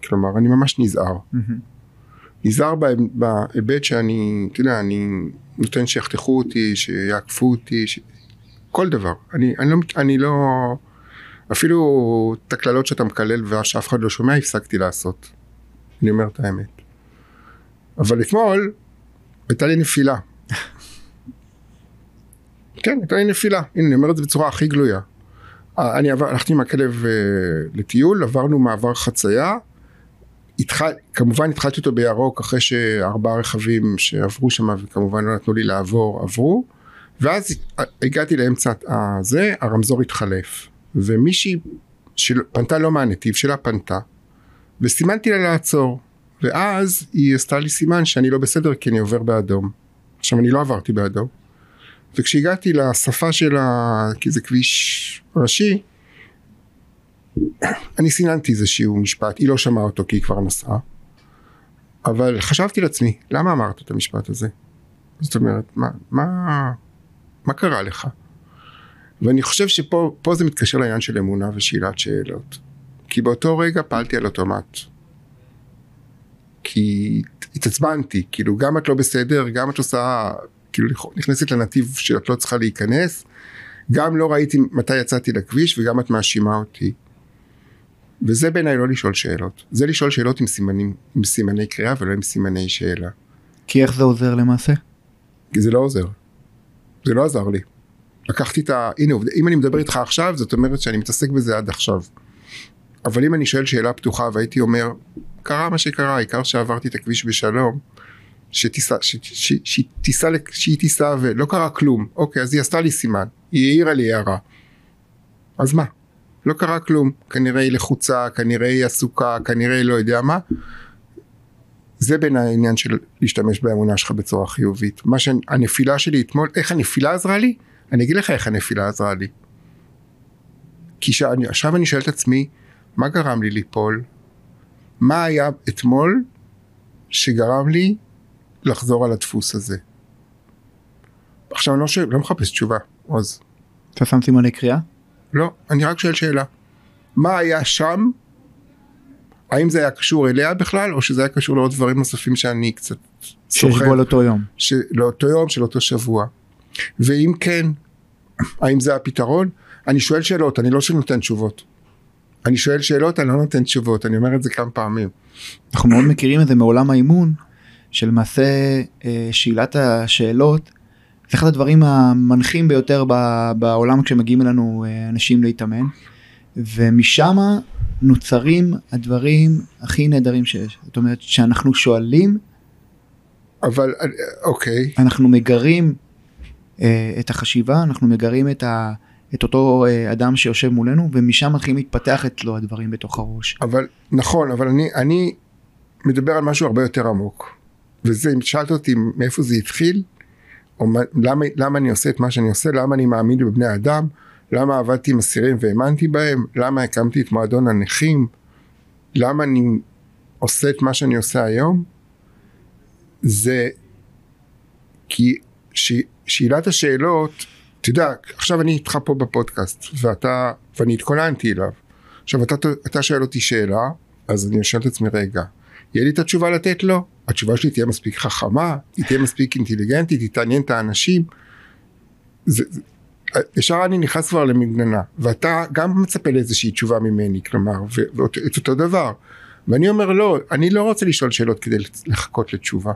כלומר, אני ממש נזהר. נזהר בהיבט שאני, אתה יודע, אני נותן שיחתכו אותי, שיעקפו אותי, ש... כל דבר. אני, אני, לא, אני לא, אפילו את הקללות שאתה מקלל ושאף אחד לא שומע, הפסקתי לעשות. אני אומר את האמת. אבל אתמול, הייתה לי נפילה. כן, הייתה לי נפילה. הנה, אני אומר את זה בצורה הכי גלויה. אה, אני עבר, הלכתי עם הכלב uh, לטיול, עברנו מעבר חצייה. התחל, כמובן התחלתי אותו בירוק אחרי שארבעה רכבים שעברו שם וכמובן לא נתנו לי לעבור עברו ואז הגעתי לאמצע הזה הרמזור התחלף ומישהי שפנתה לא מהנתיב שלה פנתה וסימנתי לה לעצור ואז היא עשתה לי סימן שאני לא בסדר כי אני עובר באדום. עכשיו אני לא עברתי באדום. וכשהגעתי לשפה של ה... כי זה כביש ראשי, אני סיננתי איזשהו משפט, היא לא שמעה אותו כי היא כבר נסעה. אבל חשבתי לעצמי, למה אמרת את המשפט הזה? זאת אומרת, מה, מה, מה קרה לך? ואני חושב שפה זה מתקשר לעניין של אמונה ושאלת שאלות. כי באותו רגע פעלתי על אוטומט. כי התעצבנתי, כאילו גם את לא בסדר, גם את עושה, כאילו נכנסת לנתיב שאת לא צריכה להיכנס, גם לא ראיתי מתי יצאתי לכביש וגם את מאשימה אותי. וזה בעיניי לא לשאול שאלות, זה לשאול שאלות עם סימנים, עם סימני קריאה ולא עם סימני שאלה. כי איך זה עוזר למעשה? כי זה לא עוזר, זה לא עזר לי. לקחתי את ה... הנה, אם אני מדבר איתך עכשיו, זאת אומרת שאני מתעסק בזה עד עכשיו. אבל אם אני שואל שאלה פתוחה והייתי אומר, קרה מה שקרה, העיקר שעברתי את הכביש בשלום, שתיסע, שהיא תיסע, שהיא תיסע ולא קרה כלום, אוקיי, אז היא עשתה לי סימן, היא העירה לי הערה. אז מה? לא קרה כלום, כנראה היא לחוצה, כנראה היא עסוקה, כנראה היא לא יודע מה. זה בין העניין של להשתמש באמונה שלך בצורה חיובית. מה שהנפילה שלי אתמול, איך הנפילה עזרה לי? אני אגיד לך איך הנפילה עזרה לי. כי שאני, עכשיו אני שואל את עצמי, מה גרם לי ליפול? מה היה אתמול שגרם לי לחזור על הדפוס הזה? עכשיו אני לא, שואל, לא מחפש תשובה, עוז. אתה שם סימני קריאה? לא, אני רק שואל שאלה. מה היה שם? האם זה היה קשור אליה בכלל, או שזה היה קשור לעוד דברים נוספים שאני קצת שיש בו על אותו יום. ש... לאותו יום של אותו שבוע. ואם כן, האם זה הפתרון? אני שואל שאלות, אני לא שנותן תשובות. אני שואל שאלות, אני לא נותן תשובות, אני אומר את זה כמה פעמים. אנחנו מאוד מכירים את זה מעולם האימון, שלמעשה אה, שאלת השאלות זה אחד הדברים המנחים ביותר ב- בעולם כשמגיעים אלינו אה, אנשים להתאמן, ומשם נוצרים הדברים הכי נהדרים שיש. זאת אומרת, שאנחנו שואלים, אבל אה, אוקיי, אנחנו מגרים אה, את החשיבה, אנחנו מגרים את, ה, את אותו אה, אדם שיושב מולנו, ומשם מתחילים להתפתח אצלו הדברים בתוך הראש. אבל נכון, אבל אני, אני מדבר על משהו הרבה יותר עמוק. וזה, אם שאלת אותי מאיפה זה התחיל, או מה, למה, למה אני עושה את מה שאני עושה, למה אני מאמין בבני אדם, למה עבדתי עם אסירים והאמנתי בהם, למה הקמתי את מועדון הנכים, למה אני עושה את מה שאני עושה היום, זה כי ש, שאלת השאלות, אתה יודע, עכשיו אני איתך פה בפודקאסט, ואתה, ואני התכוננתי אליו. עכשיו אתה, אתה שואל אותי שאלה, אז אני שואל את עצמי רגע, יהיה לי את התשובה לתת לו? התשובה שלי תהיה מספיק חכמה, היא תהיה מספיק אינטליגנטית, היא תעניין את האנשים. זה, ישר אני נכנס כבר למגננה, ואתה גם מצפה לאיזושהי תשובה ממני, כלומר, ואת אותו דבר. ואני אומר לא, אני לא רוצה לשאול שאלות כדי לחכות לתשובה.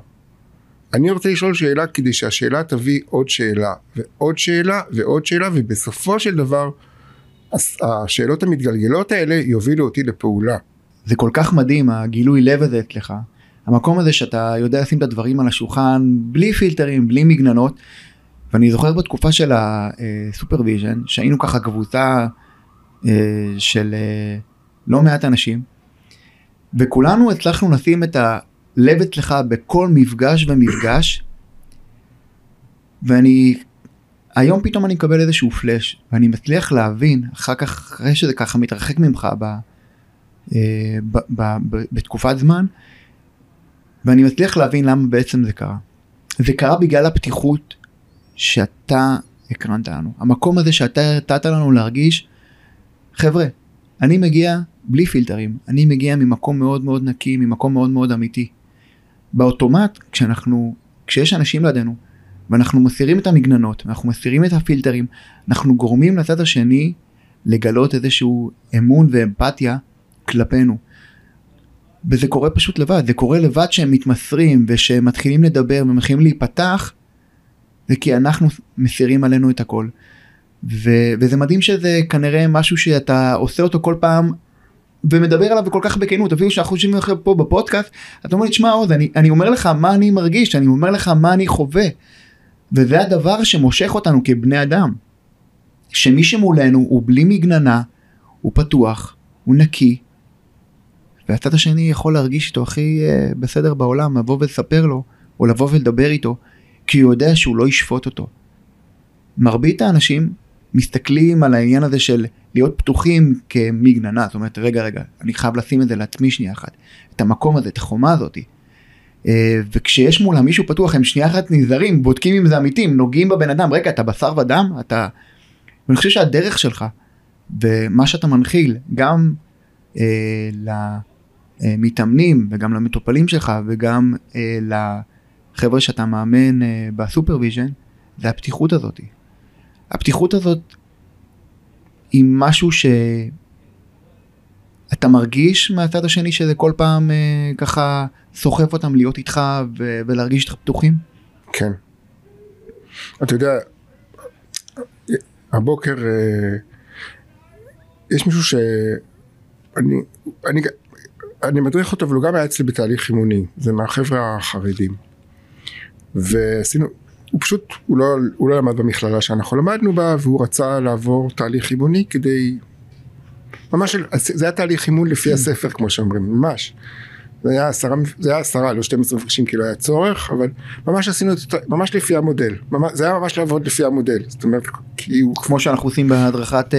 אני רוצה לשאול שאלה כדי שהשאלה תביא עוד שאלה, ועוד שאלה, ועוד שאלה, ובסופו של דבר, השאלות המתגלגלות האלה יובילו אותי לפעולה. זה כל כך מדהים הגילוי לב הזה אצלך. המקום הזה שאתה יודע לשים את הדברים על השולחן בלי פילטרים, בלי מגננות. ואני זוכר בתקופה של ה supervision שהיינו ככה קבוצה אה, של אה, לא מעט אנשים וכולנו הצלחנו לשים את הלב אצלך בכל מפגש ומפגש ואני היום פתאום אני מקבל איזשהו פלאש ואני מצליח להבין אחר כך אחרי שזה ככה מתרחק ממך ב, ב, ב, ב, בתקופת זמן ואני מצליח להבין למה בעצם זה קרה. זה קרה בגלל הפתיחות שאתה הקרנת לנו. המקום הזה שאתה נתת לנו להרגיש, חבר'ה, אני מגיע בלי פילטרים, אני מגיע ממקום מאוד מאוד נקי, ממקום מאוד מאוד אמיתי. באוטומט, כשאנחנו, כשיש אנשים לידינו, ואנחנו מסירים את המגננות, ואנחנו מסירים את הפילטרים, אנחנו גורמים לצד השני לגלות איזשהו אמון ואמפתיה כלפינו. וזה קורה פשוט לבד, זה קורה לבד שהם מתמסרים ושהם מתחילים לדבר ומתחילים להיפתח, זה כי אנחנו מסירים עלינו את הכל. ו- וזה מדהים שזה כנראה משהו שאתה עושה אותו כל פעם ומדבר עליו כל כך בכנות אפילו שאנחנו יושבים לך פה בפודקאסט אתה אומר לי תשמע עוז אני, אני אומר לך מה אני מרגיש אני אומר לך מה אני חווה. וזה הדבר שמושך אותנו כבני אדם. שמי שמולנו הוא בלי מגננה הוא פתוח הוא נקי והצד השני יכול להרגיש איתו הכי uh, בסדר בעולם לבוא ולספר לו או לבוא ולדבר איתו כי הוא יודע שהוא לא ישפוט אותו. מרבית האנשים מסתכלים על העניין הזה של להיות פתוחים כמגננה, זאת אומרת רגע רגע אני חייב לשים את זה לעצמי שנייה אחת, את המקום הזה, את החומה הזאתי. אה, וכשיש מולה מישהו פתוח הם שנייה אחת נזהרים, בודקים אם זה אמיתי, נוגעים בבן אדם, רגע אתה בשר ודם, אתה... ואני חושב שהדרך שלך ומה שאתה מנחיל גם אה, למתאמנים וגם למטופלים שלך וגם אה, חבר'ה שאתה מאמן אה, ב supervision, זה הפתיחות הזאת. הפתיחות הזאת היא משהו שאתה מרגיש מהצד השני שזה כל פעם אה, ככה סוחף אותם להיות איתך ו- ולהרגיש איתך פתוחים? כן. אתה יודע, הבוקר אה, יש מישהו שאני אני, אני מדריך אותו אבל הוא גם היה אצלי בתהליך אימוני, זה מהחבר'ה החרדים. ועשינו, הוא פשוט, הוא לא, הוא לא למד במכללה שאנחנו למדנו בה והוא רצה לעבור תהליך אימוני כדי, ממש, זה היה תהליך אימון לפי הספר כמו שאומרים, ממש. זה היה עשרה, זה היה עשרה, לא 12 מפגשים כי לא היה צורך, אבל ממש עשינו את זה, ממש לפי המודל, ממש, זה היה ממש לעבוד לפי המודל, זאת אומרת, כי הוא... כמו שאנחנו עושים בהדרכת uh,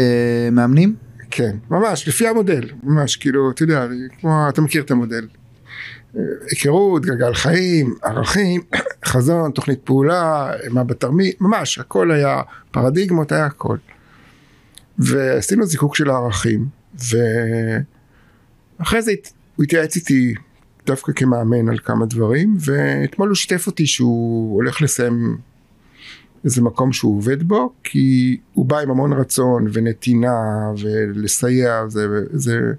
מאמנים? כן, ממש, לפי המודל, ממש, כאילו, אתה יודע, כמו, אתה מכיר את המודל. היכרות, גלגל חיים, ערכים, חזון, תוכנית פעולה, מה בתרמית, ממש, הכל היה, פרדיגמות, היה הכל. ועשינו זיקוק של הערכים, ואחרי זה הוא התייעץ איתי דווקא כמאמן על כמה דברים, ואתמול הוא שיתף אותי שהוא הולך לסיים איזה מקום שהוא עובד בו, כי הוא בא עם המון רצון ונתינה ולסייע, זה, זה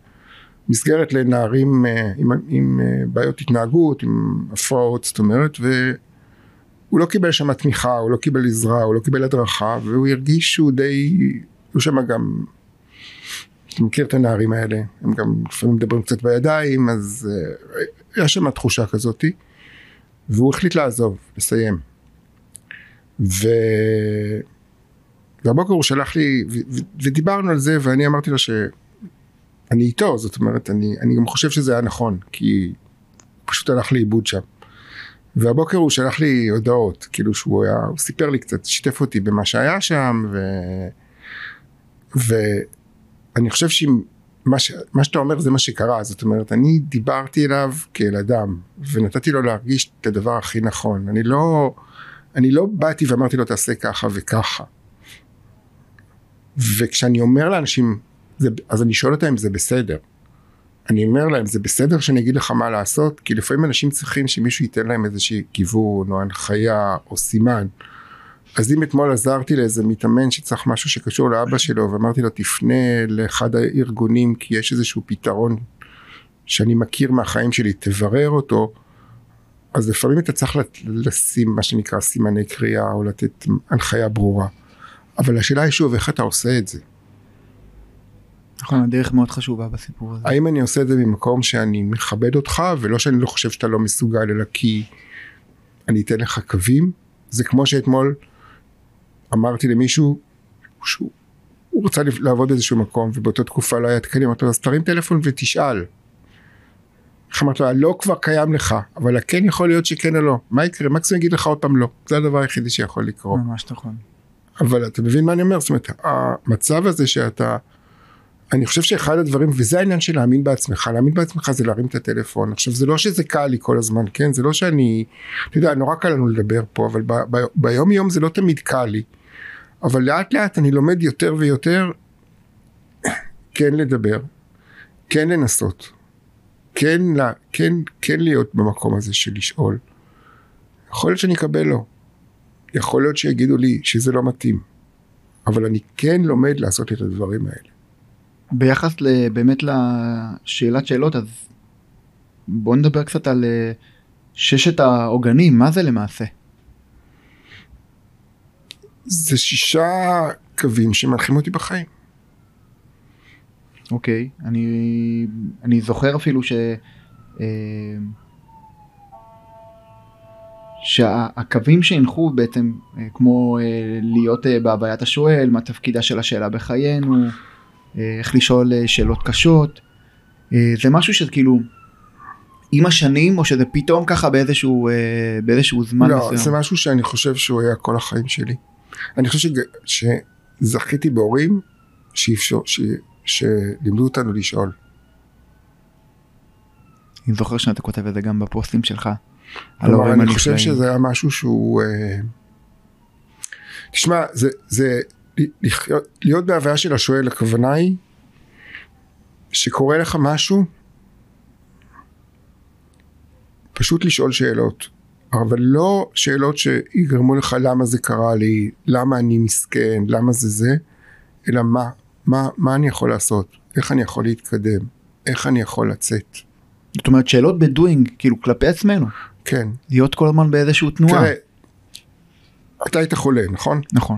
מסגרת לנערים אה, עם, עם אה, בעיות התנהגות, עם הפרעות, זאת אומרת, והוא לא קיבל שם תמיכה, הוא לא קיבל עזרה, הוא לא קיבל הדרכה, והוא הרגיש שהוא די, הוא שם גם, אתה מכיר את הנערים האלה, הם גם לפעמים מדברים קצת בידיים, אז uh, יש שם תחושה כזאתי, והוא החליט לעזוב, לסיים. ו... והבוקר הוא שלח לי, ו... ו... ודיברנו על זה, ואני אמרתי לו שאני איתו, זאת אומרת, אני, אני גם חושב שזה היה נכון, כי פשוט הלך לאיבוד שם. והבוקר הוא שלח לי הודעות, כאילו שהוא היה, הוא סיפר לי קצת, שיתף אותי במה שהיה שם, ו... ואני חושב שמה ש... מה שאתה אומר זה מה שקרה, זאת אומרת, אני דיברתי אליו כאל אדם, ונתתי לו להרגיש את הדבר הכי נכון. אני לא, אני לא באתי ואמרתי לו תעשה ככה וככה. וכשאני אומר לאנשים, זה, אז אני שואל אותם אם זה בסדר. אני אומר להם, זה בסדר שאני אגיד לך מה לעשות? כי לפעמים אנשים צריכים שמישהו ייתן להם איזושהי כיוון, או הנחיה, או סימן. אז אם אתמול עזרתי לאיזה מתאמן שצריך משהו שקשור לאבא שלו, ואמרתי לו, תפנה לאחד הארגונים, כי יש איזשהו פתרון שאני מכיר מהחיים שלי, תברר אותו, אז לפעמים אתה צריך לשים מה שנקרא סימני קריאה, או לתת הנחיה ברורה. אבל השאלה היא שוב, איך אתה עושה את זה? נכון, הדרך מאוד חשובה בסיפור הזה. האם אני עושה את זה ממקום שאני מכבד אותך, ולא שאני לא חושב שאתה לא מסוגל, אלא כי אני אתן לך קווים? זה כמו שאתמול אמרתי למישהו שהוא הוא רצה לעבוד באיזשהו מקום, ובאותה תקופה לא היה תקנים, אמרתי לו, אז תרים טלפון ותשאל. אמרתי לו, הלא כבר קיים לך, אבל הכן יכול להיות שכן או לא. מה יקרה? מקסימום יגיד לך עוד פעם לא. זה הדבר היחידי שיכול לקרות. ממש נכון. אבל אתה מבין מה אני אומר? זאת אומרת, המצב הזה שאתה... אני חושב שאחד הדברים, וזה העניין של להאמין בעצמך, להאמין בעצמך זה להרים את הטלפון. עכשיו זה לא שזה קל לי כל הזמן, כן? זה לא שאני, אתה יודע, נורא קל לנו לדבר פה, אבל ב, ב, ביום יום זה לא תמיד קל לי. אבל לאט לאט אני לומד יותר ויותר כן לדבר, כן לנסות, כן, לה, כן, כן להיות במקום הזה של לשאול. יכול להיות שאני אקבל לא, יכול להיות שיגידו לי שזה לא מתאים, אבל אני כן לומד לעשות את הדברים האלה. ביחס באמת לשאלת שאלות, אז בוא נדבר קצת על אה, ששת העוגנים, מה זה למעשה? זה שישה קווים שמנחים אותי בחיים. אוקיי, אני, אני זוכר אפילו ש... אה, שהקווים שהנחו בעצם אה, כמו אה, להיות בהוויית השואל, מה תפקידה של השאלה בחיינו, איך לשאול שאלות קשות, זה משהו שכאילו עם השנים או שזה פתאום ככה באיזשהו, באיזשהו זמן לא, מסוים? לא, זה משהו שאני חושב שהוא היה כל החיים שלי. אני חושב. שזכיתי בהורים שאפשר, ש... שלימדו אותנו לשאול. אני זוכר שאתה כותב את זה גם בפוסטים שלך. כלומר, אני חושב שזה היה משהו שהוא... אה... תשמע, זה, זה לחיות, להיות בהוויה של השואל, הכוונה היא שקורה לך משהו, פשוט לשאול שאלות. אבל לא שאלות שיגרמו לך למה זה קרה לי, למה אני מסכן, למה זה זה, אלא מה, מה, מה אני יכול לעשות, איך אני יכול להתקדם, איך אני יכול לצאת. זאת אומרת שאלות בדואינג, כאילו כלפי עצמנו. כן. להיות כל הזמן באיזשהו תנועה. תראה, אתה היית חולה, נכון? נכון.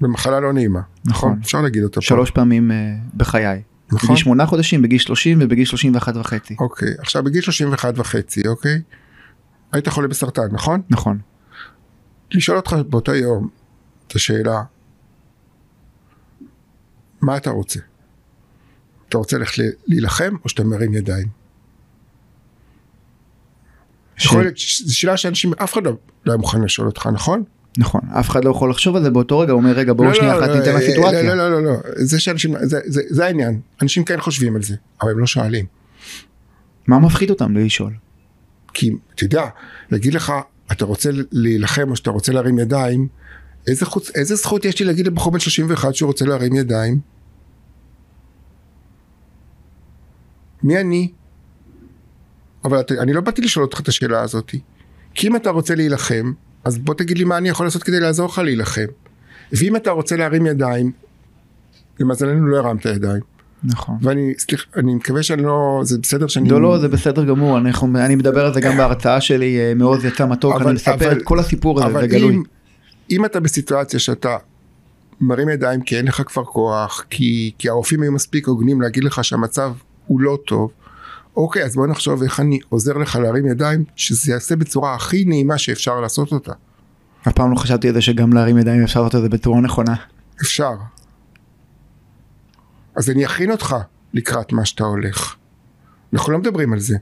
במחלה לא נעימה. נכון. נכון? אפשר להגיד אותה פה. שלוש פעמים uh, בחיי. נכון. בגיל שמונה חודשים, בגיל שלושים ובגיל שלושים ואחת וחצי. אוקיי, עכשיו בגיל שלושים ואחת וחצי, אוקיי? היית חולה בסרטן, נכון? נכון. לשאול אותך באותו יום את השאלה, מה אתה רוצה? אתה רוצה ללכת להילחם או שאתה מרים ידיים? ש... יכול להיות, זו שאלה שאנשים, אף אחד לא, לא היה מוכן לשאול אותך, נכון? נכון, אף אחד לא יכול לחשוב על זה באותו רגע, הוא אומר רגע בואו לא, שנייה לא, אחת לא, ניתן אה, לסיטואציה. לא, לא, לא, לא, זה שאנשים, זה- זה זה העניין, אנשים כן חושבים על זה, אבל הם לא שואלים. מה מפחיד אותם לשאול? כי אתה יודע, להגיד לך, אתה רוצה להילחם או שאתה רוצה להרים ידיים, איזה, חוץ, איזה זכות יש לי להגיד לבחור בן 31 שהוא רוצה להרים ידיים? מי אני? אבל אתה, אני לא באתי לשאול אותך את השאלה הזאת. כי אם אתה רוצה להילחם, אז בוא תגיד לי מה אני יכול לעשות כדי לעזור לך להילחם. ואם אתה רוצה להרים ידיים, למזלנו לא הרמת ידיים. נכון. ואני, סליחה, אני מקווה שאני לא, זה בסדר שאני... לא לא זה בסדר גמור אנחנו- אני מדבר על זה גם בהרצאה שלי אה, מעוז יצא מתוק אבל- אני מספר אבל- את כל הסיפור הזה זה גלוי. אם, אם אתה בסיטואציה שאתה מרים ידיים כי אין לך כבר כוח, כי, כי הרופאים היו מספיק הוגנים להגיד לך שהמצב הוא לא טוב, אוקיי, אז בוא נחשוב איך אני עוזר לך להרים ידיים, שזה יעשה בצורה הכי נעימה שאפשר לעשות אותה. אף פעם לא חשבתי על זה שגם להרים ידיים אפשר לעשות את זה בצורה נכונה. אפשר. אז אני אכין אותך לקראת מה שאתה הולך. אנחנו לא מדברים על זה.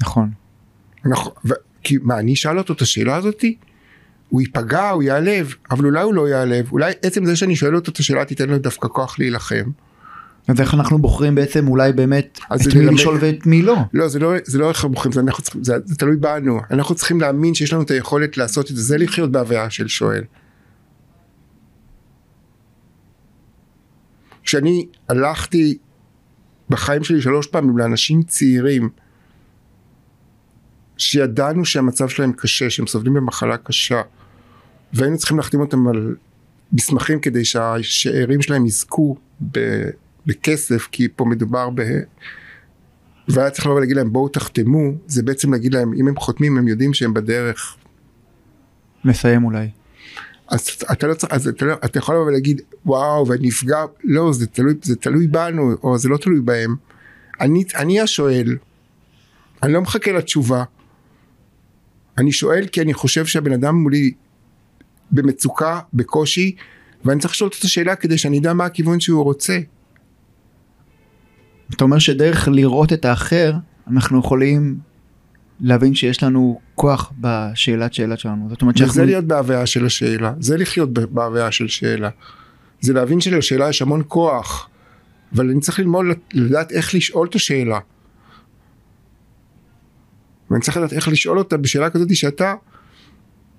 נכון. אנחנו, ו, כי מה, אני אשאל אותו את השאלה הזאתי? הוא ייפגע, הוא ייעלב, אבל אולי הוא לא ייעלב, אולי עצם זה שאני שואל אותו את השאלה תיתן לו דווקא כוח להילחם. אז איך אנחנו בוחרים בעצם אולי באמת את מי ללמד- לשאול ואת מי לא. לא, זה לא, זה לא איך בוחרים, זה, אנחנו צריכים, זה, זה תלוי בנו, אנחנו צריכים להאמין שיש לנו את היכולת לעשות את זה, זה לחיות בהוויה של שואל. כשאני הלכתי בחיים שלי שלוש פעמים לאנשים צעירים שידענו שהמצב שלהם קשה, שהם סובלים במחלה קשה והיינו צריכים להחתים אותם על מסמכים כדי שהשאירים שלהם יזכו ב- בכסף כי פה מדובר ב... והיה צריך לבוא ולהגיד להם בואו תחתמו זה בעצם להגיד להם אם הם חותמים הם יודעים שהם בדרך מסיים אולי. אז אתה לא צריך, אז אתה, לא, אתה יכול לבוא ולהגיד וואו ונפגע, לא זה תלוי, זה תלוי בנו או זה לא תלוי בהם. אני, אני השואל, אני לא מחכה לתשובה. אני שואל כי אני חושב שהבן אדם מולי במצוקה, בקושי, ואני צריך לשאול את השאלה כדי שאני אדע מה הכיוון שהוא רוצה. אתה אומר שדרך לראות את האחר אנחנו יכולים להבין שיש לנו כוח בשאלת שאלה שלנו. זאת אומרת שאנחנו... להיות בהוויה של השאלה, זה לחיות בהוויה של שאלה. זה להבין שלשאלה יש המון כוח, אבל אני צריך ללמוד לדעת איך לשאול את השאלה. ואני צריך לדעת איך לשאול אותה בשאלה כזאת שאתה,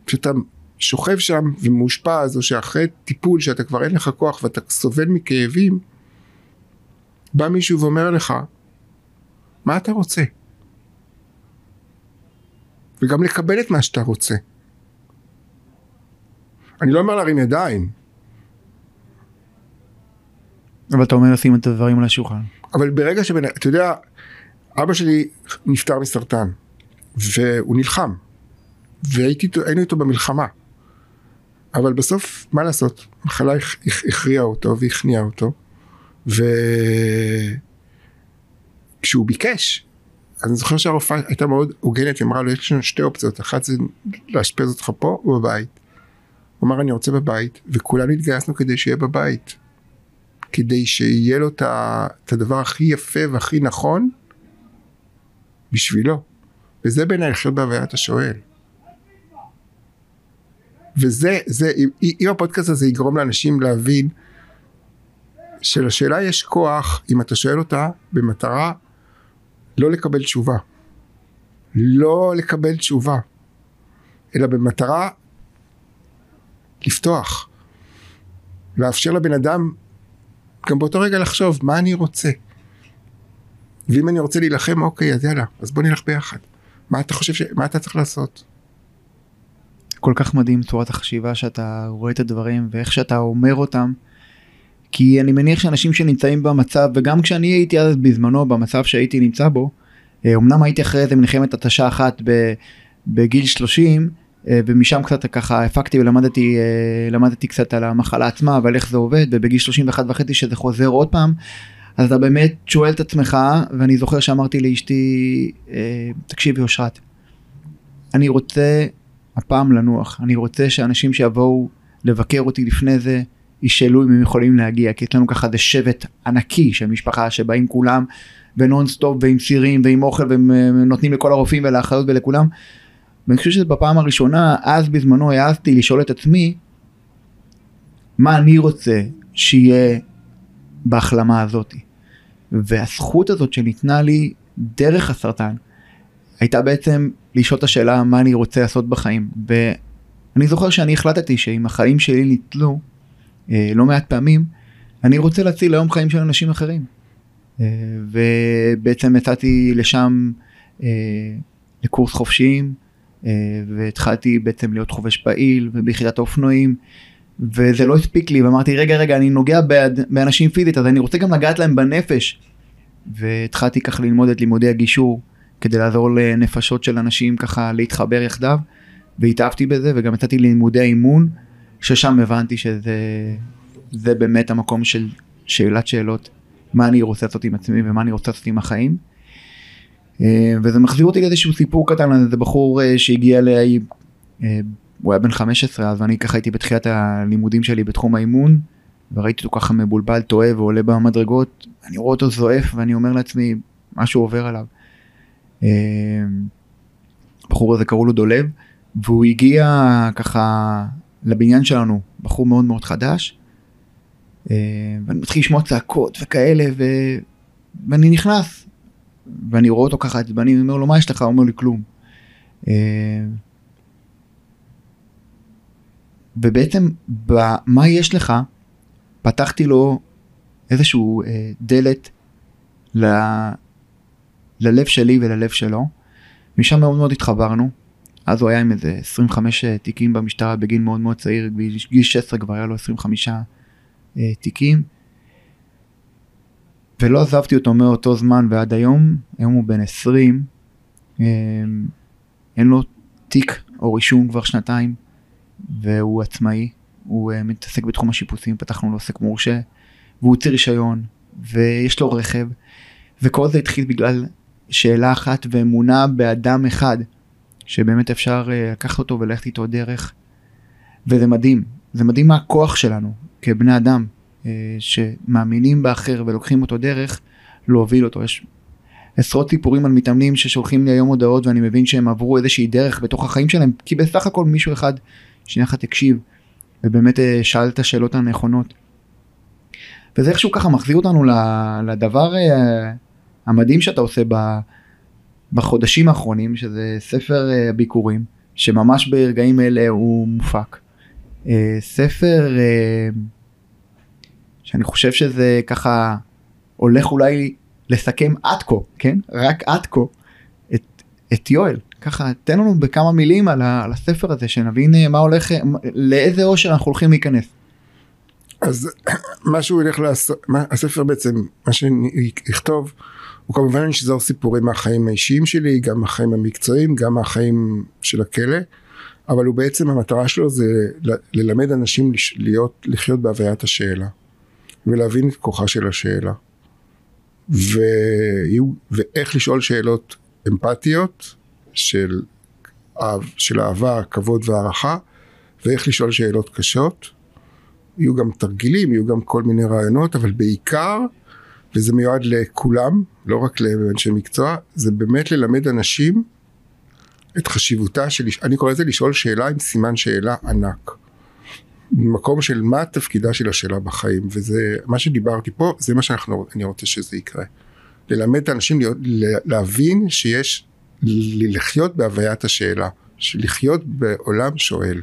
כשאתה שוכב שם ומאושפז, או שאחרי טיפול שאתה כבר אין לך כוח ואתה סובל מכאבים, בא מישהו ואומר לך, מה אתה רוצה? וגם לקבל את מה שאתה רוצה. אני לא אומר להרים ידיים, אבל אתה אומר לשים את הדברים על השולחן. אבל ברגע שבן... אתה יודע, אבא שלי נפטר מסרטן, והוא נלחם, והיינו איתו במלחמה. אבל בסוף, מה לעשות? מחלה הכ- הכ- הכריעה אותו והכניעה אותו, וכשהוא ביקש, אני זוכר שהרופאה הייתה מאוד הוגנת, היא אמרה לו, יש לנו שתי אופציות, אחת זה לאשפז אותך פה או בבית. הוא אמר, אני רוצה בבית, וכולנו התגייסנו כדי שיהיה בבית. כדי שיהיה לו את הדבר הכי יפה והכי נכון בשבילו. וזה בעיניי לחיות בהוויית השואל. וזה, זה, אם הפודקאסט הזה יגרום לאנשים להבין שלשאלה יש כוח אם אתה שואל אותה במטרה לא לקבל תשובה. לא לקבל תשובה. אלא במטרה לפתוח. לאפשר לבן אדם גם באותו רגע לחשוב מה אני רוצה. ואם אני רוצה להילחם אוקיי אז יאללה אז בוא נלך ביחד. מה אתה חושב ש... מה אתה צריך לעשות? כל כך מדהים צורת החשיבה שאתה רואה את הדברים ואיך שאתה אומר אותם. כי אני מניח שאנשים שנמצאים במצב וגם כשאני הייתי אז בזמנו במצב שהייתי נמצא בו אה, אמנם הייתי אחרי איזה מלחמת התשה אחת בגיל 30 אה, ומשם קצת ככה הפקתי ולמדתי אה, למדתי קצת על המחלה עצמה ועל איך זה עובד ובגיל 31 וחצי שזה חוזר עוד פעם אז אתה באמת שואל את עצמך ואני זוכר שאמרתי לאשתי אה, תקשיבי אושרת אני רוצה הפעם לנוח. אני רוצה שאנשים שיבואו לבקר אותי לפני זה ישאלו אם הם יכולים להגיע, כי אצלנו ככה זה שבט ענקי של משפחה שבאים כולם ונונסטופ ועם סירים ועם אוכל והם אה, לכל הרופאים ולאחיות ולכולם. ואני חושב שזה בפעם הראשונה, אז בזמנו העזתי לשאול את עצמי, מה אני רוצה שיהיה בהחלמה הזאת. והזכות הזאת שניתנה לי דרך הסרטן, הייתה בעצם לשאול את השאלה מה אני רוצה לעשות בחיים. ואני זוכר שאני החלטתי שאם החיים שלי ניטלו אה, לא מעט פעמים, אני רוצה להציל היום חיים של אנשים אחרים. אה, ובעצם יצאתי לשם אה, לקורס חופשיים, אה, והתחלתי בעצם להיות חובש פעיל וביחידת האופנועים. וזה לא הספיק לי ואמרתי רגע רגע אני נוגע באנשים פיזית אז אני רוצה גם לגעת להם בנפש. והתחלתי ככה ללמוד את לימודי הגישור כדי לעזור לנפשות של אנשים ככה להתחבר יחדיו והתאהבתי בזה וגם יצאתי ללימודי האימון ששם הבנתי שזה זה באמת המקום של שאלת שאלות מה אני רוצה לעשות עם עצמי ומה אני רוצה לעשות עם החיים. אה, וזה מחזיר אותי לאיזשהו סיפור קטן על איזה בחור אה, שהגיע אליי אה, הוא היה בן 15 אז אני ככה הייתי בתחילת הלימודים שלי בתחום האימון וראיתי אותו ככה מבולבל טועה ועולה במדרגות אני רואה אותו זועף ואני אומר לעצמי משהו עובר עליו. הבחור הזה קראו לו דולב והוא הגיע ככה לבניין שלנו בחור מאוד מאוד חדש ואני מתחיל לשמוע צעקות וכאלה ו... ואני נכנס ואני רואה אותו ככה עצבני ואומר לו מה יש לך הוא אומר לי כלום. ובעצם במה יש לך פתחתי לו איזשהו אה, דלת ל... ללב שלי וללב שלו. משם מאוד מאוד התחברנו. אז הוא היה עם איזה 25 אה, תיקים במשטרה בגיל מאוד מאוד צעיר, בגיל 16 כבר היה לו 25 אה, תיקים. ולא עזבתי אותו מאותו זמן ועד היום, היום הוא בן 20, אה, אין לו תיק או רישום כבר שנתיים. והוא עצמאי, הוא uh, מתעסק בתחום השיפוצים, פתחנו לו עוסק מורשה, והוא הוציא רישיון, ויש לו רכב, וכל זה התחיל בגלל שאלה אחת ואמונה באדם אחד, שבאמת אפשר uh, לקחת אותו וללכת איתו דרך, וזה מדהים, זה מדהים מה הכוח שלנו כבני אדם, uh, שמאמינים באחר ולוקחים אותו דרך, להוביל אותו. יש עשרות סיפורים על מתאמנים ששולחים לי היום הודעות ואני מבין שהם עברו איזושהי דרך בתוך החיים שלהם, כי בסך הכל מישהו אחד שנייה אחת תקשיב, ובאמת אה, שאל את השאלות הנכונות. וזה איכשהו ככה מחזיר אותנו לדבר אה, המדהים שאתה עושה בחודשים האחרונים, שזה ספר אה, הביקורים, שממש ברגעים אלה הוא מופק. ספר שאני חושב שזה ככה הולך אולי לסכם עד כה, כן? רק עד כה, את, את יואל. ככה תן לנו בכמה מילים על, ה, על הספר הזה שנבין אה, מה הולך לאיזה אושר אנחנו הולכים להיכנס. אז מה שהוא ילך לעשות מה, הספר בעצם מה שיכתוב הוא כמובן ישזור סיפורים מהחיים האישיים שלי גם מהחיים המקצועיים גם מהחיים של הכלא אבל הוא בעצם המטרה שלו זה ללמד אנשים להיות לחיות בהוויית השאלה ולהבין את כוחה של השאלה ו... ואיך לשאול שאלות אמפתיות של, של אהבה, כבוד והערכה, ואיך לשאול שאלות קשות. יהיו גם תרגילים, יהיו גם כל מיני רעיונות, אבל בעיקר, וזה מיועד לכולם, לא רק לאנשי מקצוע, זה באמת ללמד אנשים את חשיבותה של, אני קורא לזה לשאול שאלה עם סימן שאלה ענק. במקום של מה תפקידה של השאלה בחיים, וזה, מה שדיברתי פה, זה מה שאני רוצה שזה יקרה. ללמד את האנשים להבין שיש לחיות בהוויית השאלה, לחיות בעולם שואל.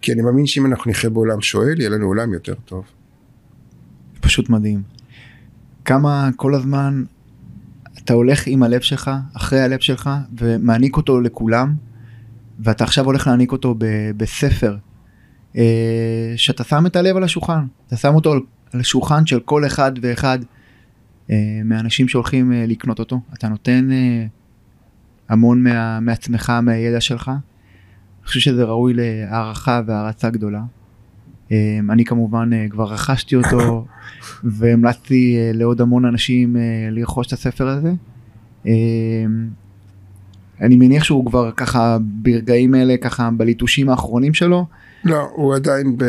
כי אני מאמין שאם אנחנו נחיה בעולם שואל, יהיה לנו עולם יותר טוב. פשוט מדהים. כמה כל הזמן אתה הולך עם הלב שלך, אחרי הלב שלך, ומעניק אותו לכולם, ואתה עכשיו הולך להעניק אותו ב- בספר, אה, שאתה שם את הלב על השולחן, אתה שם אותו על השולחן של כל אחד ואחד אה, מהאנשים שהולכים אה, לקנות אותו, אתה נותן... אה, המון מה, מעצמך, מהידע שלך. אני חושב שזה ראוי להערכה והערצה גדולה. אמ, אני כמובן אה, כבר רכשתי אותו והמלצתי אה, לעוד המון אנשים אה, לרכוש את הספר הזה. אני מניח שהוא כבר ככה ברגעים אלה ככה בליטושים האחרונים שלו. לא, הוא עדיין, ב...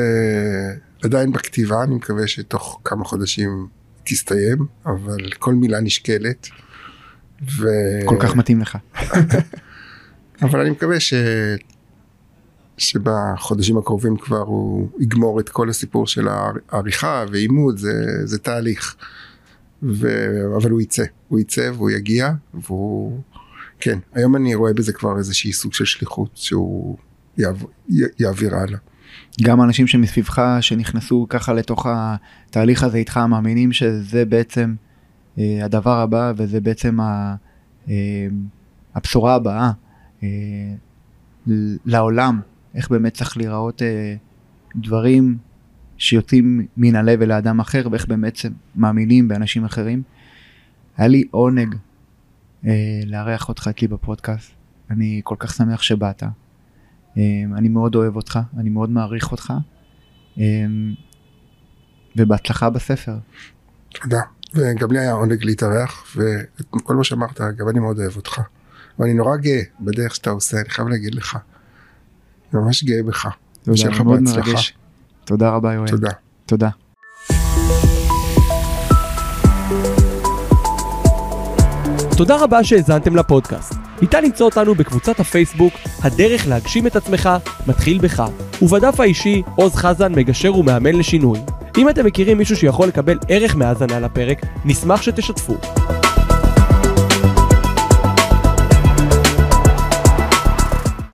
עדיין בכתיבה, אני מקווה שתוך כמה חודשים תסתיים, אבל כל מילה נשקלת. ו... כל כך מתאים לך. אבל אני מקווה ש... שבחודשים הקרובים כבר הוא יגמור את כל הסיפור של העריכה ועימוד, זה, זה תהליך. ו... אבל הוא יצא, הוא יצא והוא יגיע, והוא... כן, היום אני רואה בזה כבר איזושהי סוג של שליחות שהוא יעב... יעביר הלאה. גם אנשים שמסביבך שנכנסו ככה לתוך התהליך הזה איתך מאמינים שזה בעצם הדבר הבא וזה בעצם ה, אה, הבשורה הבאה אה, לעולם, איך באמת צריך להיראות אה, דברים שיוצאים מן הלב אל האדם אחר ואיך באמת מאמינים באנשים אחרים. היה לי עונג אה, לארח אותך אצלי בפודקאסט, אני כל כך שמח שבאת. אמ, אני מאוד אוהב אותך, אני מאוד מעריך אותך, ובהצלחה בספר. תודה, וגם לי היה עונג להתארח, וכל מה שאמרת, גם אני מאוד אוהב אותך. ואני נורא גאה בדרך שאתה עושה, אני חייב להגיד לך. אני ממש גאה בך. תודה, אני מאוד מרגש. תודה רבה יואל. תודה. תודה. תודה רבה שהאזנתם לפודקאסט. ניתן למצוא אותנו בקבוצת הפייסבוק "הדרך להגשים את עצמך מתחיל בך", ובדף האישי עוז חזן מגשר ומאמן לשינוי. אם אתם מכירים מישהו שיכול לקבל ערך מהאזנה לפרק, נשמח שתשתפו.